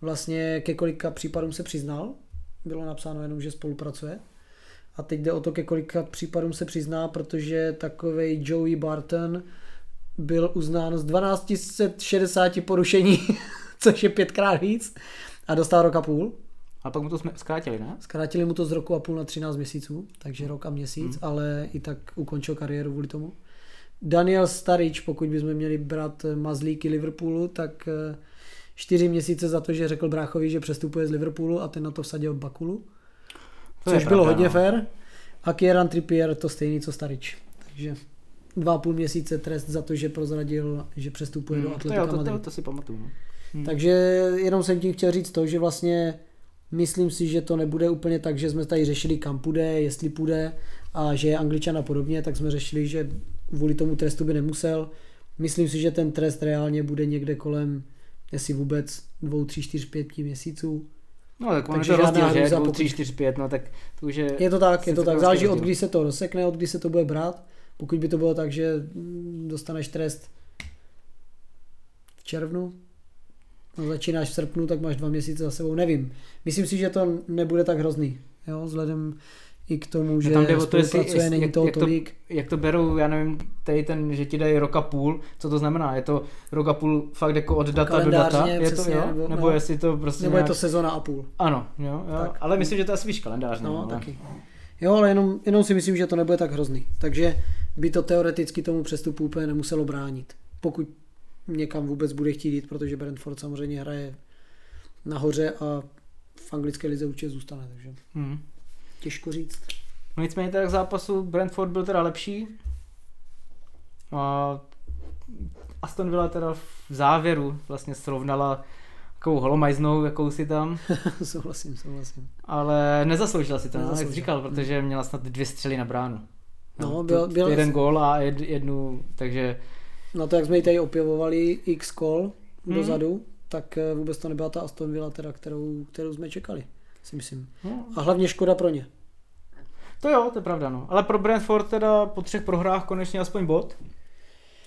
vlastně ke kolika případům se přiznal. Bylo napsáno jenom, že spolupracuje. A teď jde o to, ke kolika případům se přizná, protože takovej Joey Barton byl uznán z 1260 porušení, <laughs> což je pětkrát víc, a dostal rok a půl. A pak mu to jsme zkrátili, ne? Zkrátili mu to z roku a půl na 13 měsíců, takže rok a měsíc, hmm. ale i tak ukončil kariéru kvůli tomu. Daniel Starič, pokud bychom měli brát mazlíky Liverpoolu, tak eh, čtyři měsíce za to, že řekl bráchovi, že přestupuje z Liverpoolu a ten na to vsadil Bakulu. To což bylo pravda, hodně no. fér. A Kieran Trippier to stejný, co Starič. Takže dva a půl měsíce trest za to, že prozradil, že přestupuje do Hmm, to, Atletika jo, to, to, Madrid. to si pamatuju. No. Hmm. Takže jenom jsem tím chtěl říct to, že vlastně myslím si, že to nebude úplně tak, že jsme tady řešili kam půjde, jestli půjde a že je Angličan a podobně, tak jsme řešili, že kvůli tomu trestu by nemusel. Myslím si, že ten trest reálně bude někde kolem, jestli vůbec dvou, tři, čtyř, pět měsíců. No tak on je to rozdíl, že? hrůza, 2, pokud- 3, 4, 5, no tak to už je... Je to tak, je to tak. obrovský Záleží od kdy se to rozsekne, od kdy se to bude brát. Pokud by to bylo tak, že dostaneš trest v červnu, no začínáš v srpnu, tak máš dva měsíce za sebou, nevím. Myslím si, že to nebude tak hrozný, jo, vzhledem i k tomu, že No tam jde o to, jestli, jestli, není jak, toho jak, to, tolik. jak to berou, já nevím, tady ten, že ti dají rok a půl, co to znamená? Je to rok a půl fakt jako od data do data? Kalendářně, Je to, přesně, jo? nebo- Nebo, no. jestli to prostě Nebo je nějak... to sezona a půl. Ano, jo, jo. Tak. ale myslím, že to je asi víš kalendář. No, ale- taky. Jo, ale jenom, jenom si myslím, že to nebude tak hrozný. Takže by to teoreticky tomu přestupu úplně nemuselo bránit. Pokud někam vůbec bude chtít jít, protože Brentford samozřejmě hraje nahoře a v anglické lize určitě zůstane, takže Hmm. Těžko říct. No nicméně teda k zápasu Brentford byl teda lepší. A Aston Villa teda v závěru vlastně srovnala takovou holomajznou jakousi tam, <laughs> souhlasím, souhlasím. ale nezasloužila si to, no, jak Nezasloužila. říkal, protože měla snad dvě střely na bránu. No, to- byl- byl- jeden gól a jed, jednu, takže Na to, jak jsme ji tady opěvovali x kol Hmm. dozadu, tak eh, vůbec to nebyla ta Aston Villa, teda, kterou, kterou jsme čekali, si myslím. no, A hlavně škoda pro ně. To jo, to je pravda, no. Ale pro Brentford teda po třech prohrách konečně aspoň bod.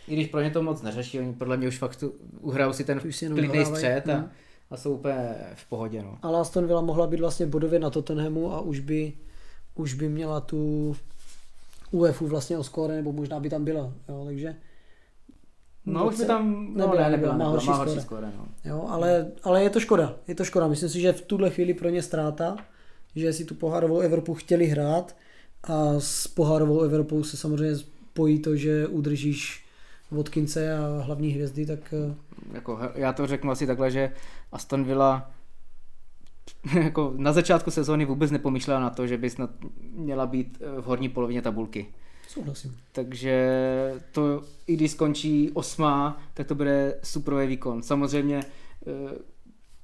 I když pro ně to moc neřeší, oni podle mě už fakt uhrajou si ten Už si jenom klidný střed a, Hmm. a jsou úplně v pohodě, no. Ale Aston Villa mohla být vlastně bodově na Tottenhamu a už by, už by měla tu UEFu vlastně o skóre, nebo možná by tam byla, jo, takže No už by tam, no nebyla, ne, nebyla, nebyla, má nebyla, horší má horší skóre, no. jo, ale, ale je to škoda, je to škoda, myslím si, že v tuhle chvíli pro ně ztráta, že si tu pohárovou Evropu chtěli hrát a s pohárovou Evropou se samozřejmě spojí to, že udržíš Vodkince a hlavní hvězdy, tak eh, Jako, já to řeknu asi takhle, že Aston Villa <laughs> jako na začátku sezóny vůbec nepomýšlela na to, že by snad měla být eh, v horní polovině tabulky. souhlasím. Takže to, i když skončí osmá, tak to bude superový výkon. Samozřejmě eh,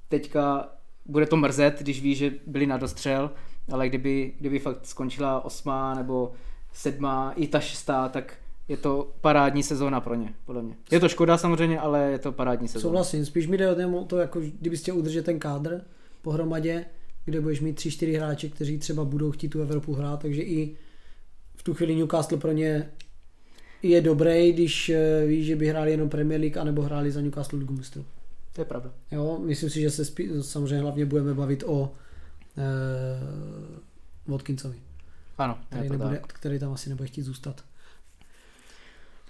teďka bude to mrzet, když ví, že byli na dostřel, ale kdyby, kdyby fakt skončila osmá nebo sedmá, i ta šestá, tak je to parádní sezóna pro ně, podle mě. Je to škoda samozřejmě, ale je to parádní sezóna. Souhlasím, spíš mi jde o to- jako kdyby chtěl udržet ten kádr pohromadě, kde budeš mít tři, čtyři hráče, kteří třeba budou chtít tu Evropu hrát, takže i v tu chvíli Newcastle pro ně je dobrý, když eh, ví, že by hráli jenom Premier League, anebo hráli za Newcastle Ligu mistrů. To je pravda. Jo, myslím si, že se spí, samozřejmě hlavně budeme bavit o eh, Watkinsovi, Ano, který, nebude, tak. který tam asi nebude chtít zůstat.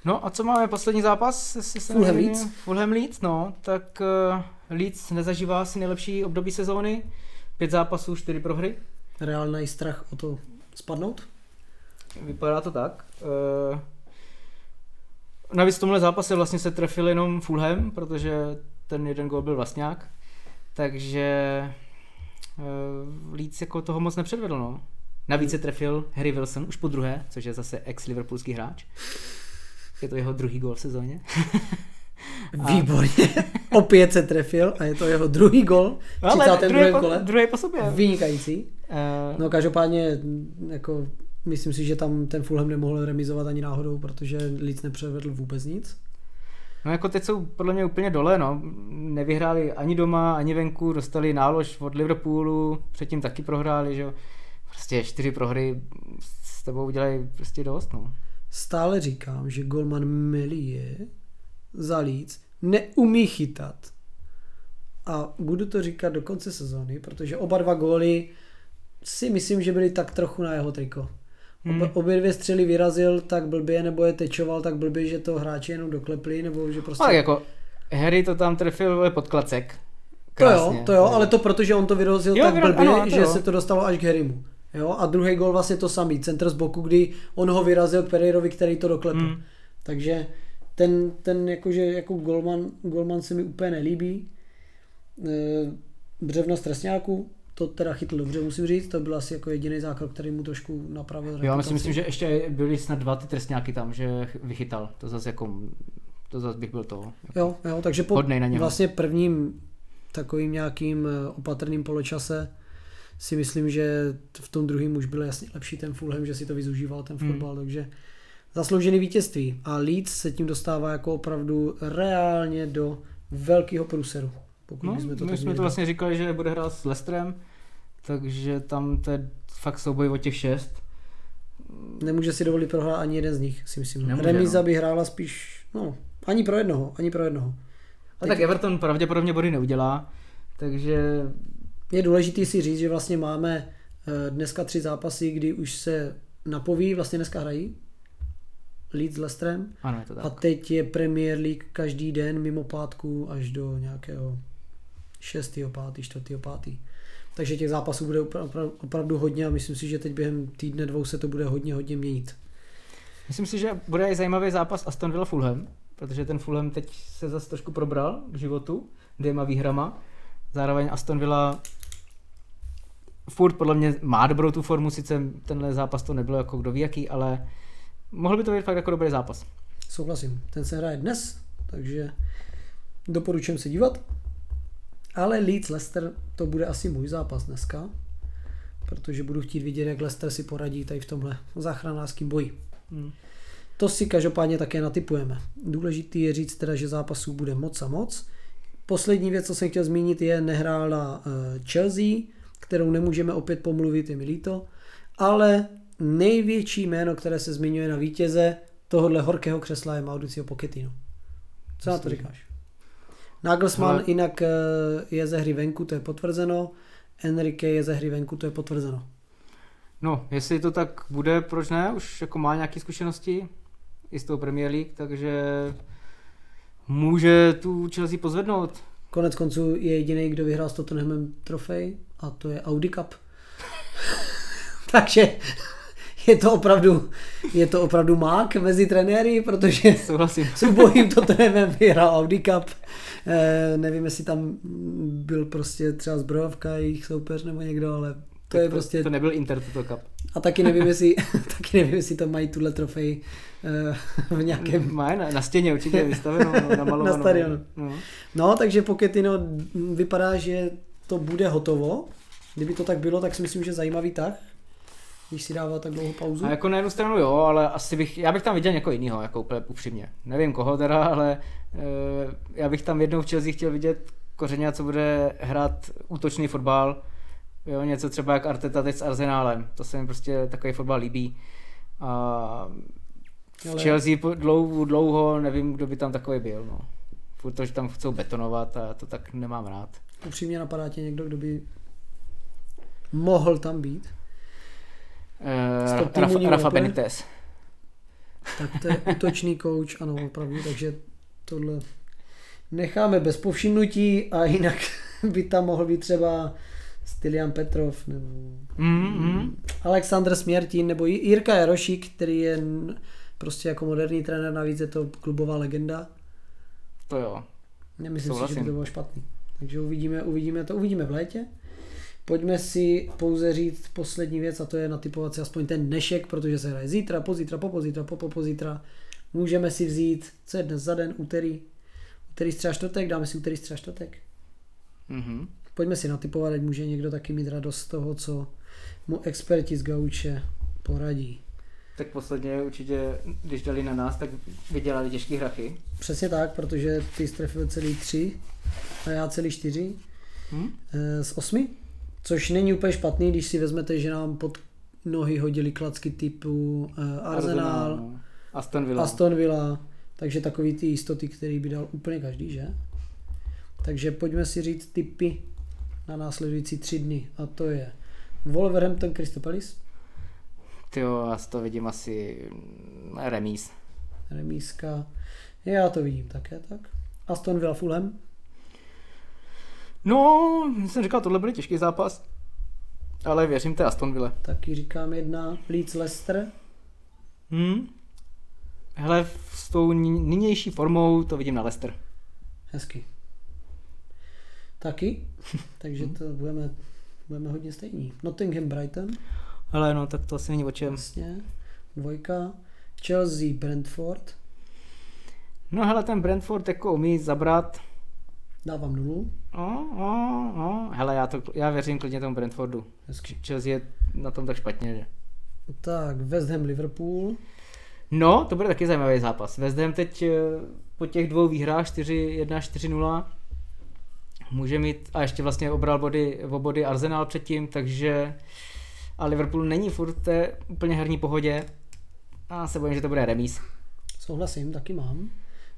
No a co máme poslední zápas? Fulham. Leeds. Fulham Leeds, no, tak uh, Leeds nezažívá asi nejlepší období sezóny. Pět zápasů, čtyři prohry. Reálný strach o to spadnout? Vypadá to tak. Uh, navíc v tomhle zápase vlastně se trefil jenom Fulham, protože ten jeden gol byl vlastňák. Takže uh, Leeds jako toho moc nepředvedl, no. Navíc se trefil Harry Wilson už po druhé, což je zase ex-liverpoolský hráč. Je to jeho druhý gol v sezóně. <laughs> A- Výborně. Opět se trefil a je to jeho druhý gol 32. druhý, po, kole. druhý po sobě. Vynikající. Uh, No každopádně, jako, myslím si, že tam ten Fulham nemohl remizovat ani náhodou, protože Leeds nepřevedl vůbec nic. No jako teď jsou podle mě úplně dole, no. Nevyhráli ani doma, ani venku, dostali nálož od Liverpoolu, předtím taky prohráli, že jo. Prostě čtyři prohry s tebou udělají prostě dost, no. Stále říkám, že golman Melie za Leeds neumí chytat. A budu to říkat do konce sezóny, protože oba dva góly si myslím, že byly tak trochu na jeho triko. Hmm. Obě dvě střely vyrazil tak blbě, nebo je tečoval tak blbě, že to hráči jenom doklepli, nebo že prostě... Tak jako Harry to tam trefil pod klacek. To jo, Krásně. to jo, ale to protože on to vyrazil Jo, tak blbě, ano, to že jo. se to dostalo až k Harrymu. Jo, a druhý gol vlastně to samý, centr z boku, kdy on ho vyrazil k Pereirovi, který to doklepl. Hmm. Takže ten, ten jakože jako golman, golman se mi úplně nelíbí. E, Břevno z Trestňáku, to teda chytl dobře, musím říct, to byl asi jako jediný zákrok, který mu trošku napravil Jo, já si myslím, že ještě byly snad dva ty trestňáky tam, že vychytal. To zase jako, to zase bych byl to. Jo, jo, takže po na něho. vlastně prvním takovým nějakým eh, opatrným poločase si myslím, že v tom druhém už byl jasně lepší ten Fulham, že si to vyzužíval ten Hmm. fotbal, takže zasloužený vítězství. A Leeds se tím dostává jako opravdu reálně do velkého průseru. Pokud No, bychom to my jsme měli to vlastně říkali, že bude hrát s Lestrem, takže tam to je fakt souboj o těch šest. Nemůže si dovolit prohrát ani jeden z nich, si myslím. Nemůže, Remíza no. by hrála spíš, no, ani pro jednoho, ani pro jednoho. A tak Everton pravděpodobně body neudělá, takže Je důležité si říct, že vlastně máme eh, dneska tři zápasy, kdy už se napoví, vlastně dneska hrají Leeds s Leicesterem ano, je to tak. a teď je Premier League každý den mimo pátku až do nějakého 6. 5. 4. 5. Takže těch zápasů bude opra- opra- opravdu hodně a myslím si, že teď během týdne dvou se to bude hodně, hodně měnit. Myslím si, že bude i zajímavý zápas Aston Villa Fulham, protože ten Fulham teď se zase trošku probral k životu dvěma výhrama. Zároveň Aston Villa furt podle mě má dobrou tu formu, sice tenhle zápas to nebylo jako kdo ví jaký, ale mohl by to být fakt jako dobrý zápas. Souhlasím, ten se hraje dnes, takže doporučujem se dívat. Ale Leeds Leicester to bude asi můj zápas dneska, protože budu chtít vidět, jak Leicester si poradí tady v tomhle záchranářském boji. Hmm. To si každopádně také natypujeme. Důležitý je říct teda, že zápasů bude moc a moc. Poslední věc, co jsem chtěl zmínit, je nehrála eh, Chelsea, kterou nemůžeme opět pomluvit, je mi líto, ale největší jméno, které se zmiňuje na vítěze tohohle horkého křesla je Mauricio Pochettino. Co na to říkáš? Nagelsmann Hele. jinak eh, je ze hry venku, to je potvrzeno. Enrique je ze hry venku, to je potvrzeno. No, jestli to tak bude, proč ne? Už jako má nějaké zkušenosti i s tou Premier League, takže může tu Chelsea pozvednout. Konec konců je jediný, kdo vyhrál s Tottenhamem trofej a to je Audi Cup. <laughs> Takže <laughs> je to opravdu, je to opravdu mák mezi trenéry, protože Souhlasím. s ubojím Tottenhamem vyhrál Audi Cup. Eh, nevím, jestli tam byl prostě třeba zbrojovka jejich soupeř nebo někdo, ale to je prostě... To nebyl Inter toto cup. A taky nevím, jestli, <laughs> taky nevím, jestli to mají tuhle trofej eh, v nějakém Má na, na stěně určitě <laughs> vystaveno, no. Na stadionu. No. No, takže Pochettino vypadá, že to bude hotovo. Kdyby to tak bylo, tak si myslím, že zajímavý tah, když si dává tak dlouhou pauzu. A jako na jednu stranu jo, ale asi bych, já bych tam viděl někoho jiného, jako úplně upřímně. Nevím koho teda, ale e, já bych tam jednou v Chelsea chtěl vidět kořeně, co bude hrát útočný fotbal. Jo, něco třeba jak Arteta teď s Arsenálem. To se mi prostě takový fotbal líbí. A v Ale- Chelsea dlouho, dlouho nevím, kdo by tam takový byl. No. Furt to, že tam chcou betonovat a to tak nemám rád. Upřímně napadá tě někdo, kdo by mohl tam být. Týmu Rafa, Rafa? Benitez. Tak to je útočný coach, ano, opravdu, takže tohle necháme bez povšimnutí a jinak <laughs> by tam mohl být třeba Stylian Petrov nebo Mm, mm. Aleksandr Směrtín nebo Jirka Jarošík, který je prostě jako moderní trenér, navíc je to klubová legenda. To jo. Nemyslím si, že by to bylo špatný. Takže uvidíme, uvidíme to, uvidíme v létě. Pojďme si pouze říct poslední věc a to je natypovat si aspoň ten dnešek, protože se hraje zítra, pozítra, popozítra, popopozítra. Můžeme si vzít, co je dnes za den, úterý. Který středa čtvrtek, dáme si úterý středa čtvrtek. Mhm. Pojďme si natypovat, ať může někdo taky mít radost z toho, co mu experti z Gauče poradí. Tak posledně určitě, když dali na nás, tak vydělali těžký hrachy. Přesně tak, protože ty strefil celý tři a já celý čtyři Hm? eh, z osmi, což není úplně špatný, když si vezmete, že nám pod nohy hodili klacky typu eh, Arsenal, no. Aston Villa. Aston Villa, takže takový ty jistoty, který by dal úplně každý, že? Takže pojďme si říct typy na následující tři dny a to je Wolverhampton Crystal Palace, Tyjo, já to vidím asi mm, remíz. remíska, já to vidím také tak. Aston Villa Fulham, No, jsem říkal, tohle byl těžký zápas. Ale věřím té Aston Ville. taky říkám jedna, Leeds Leicester, Hm? Hele, s tou nynější formou to vidím na Leicester. hezky. Taky, <laughs> takže to budeme, budeme hodně stejní. Nottingham Brighton, Hele, no tak to asi není o čem. jasně, dvojka, Chelsea Brentford, No hele, ten Brentford jako umí zabrat. Dávám nulu, No, no, no. Hele, já, to, já věřím klidně tomu Brentfordu. hezky. Chelsea je na tom tak špatně, že? Tak, West Ham Liverpool, No, to bude taky zajímavý zápas. West Ham teď eh, po těch dvou výhrách 4-1, 4-0 může mít, a ještě vlastně obral body, o body Arsenal předtím, takže a Liverpool není furt v té úplně herní pohodě a se bojím, že to bude remíz. souhlasím, taky mám.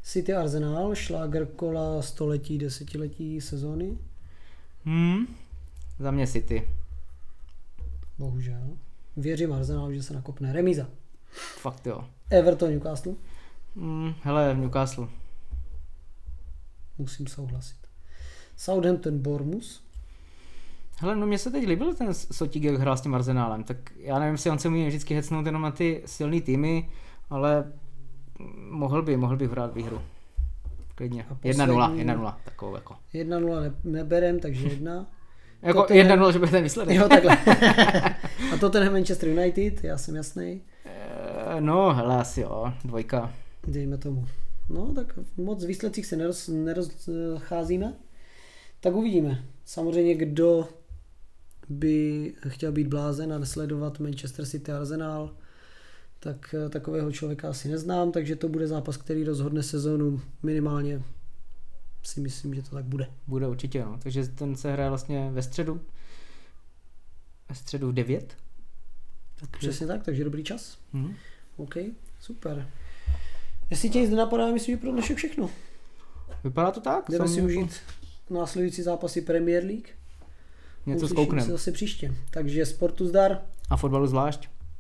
City Arsenal, šláger kola století, desetiletí sezóny, Hmm. Za mě City. bohužel. Věřím Arsenal, že se nakopne. Remíza. Fakt jo. Everton Newcastle, Hmm. Hele, Newcastle. musím souhlasit. Southampton Bournemouth, Hele, no mně se teď líbil ten Sotík, jak hrál s tím Arsenálem, tak já nevím, jestli on se umí vždycky hecnout jenom na ty silné týmy, ale mohl by, mohl by hrát výhru. Klidně. A 1-0, poslední- 1-0, takovou jako. 1-0 ne, neberem, takže jedna. <laughs> Jako Tottenham- 1-0, že bude ten výsledek. Jo, takhle. <laughs> A to ten Manchester United, já jsem jasný. Eh, No, hele, asi jo, dvojka. Dejme tomu. No, tak moc v výsledcích se neroz, nerozcházíme. Tak uvidíme. Samozřejmě, kdo by chtěl být blázen a nesledovat Manchester City Arsenal, tak eh, takového člověka asi neznám, takže to bude zápas, který rozhodne sezónu minimálně si myslím, že to tak bude. Bude určitě, no. Takže ten se hraje vlastně ve středu. Ve středu v 9. Takže... Přesně tak, takže dobrý čas. Mhm. OK, super. Jestli tě nic nenapadá, myslím, že pro dnešek všechno. Vypadá to tak? Jdeme si jako- užít následující zápasy Premier League. Něco Uslyšíme se zkouknem. zase příště. Takže sportu zdar. A fotbalu zvlášť.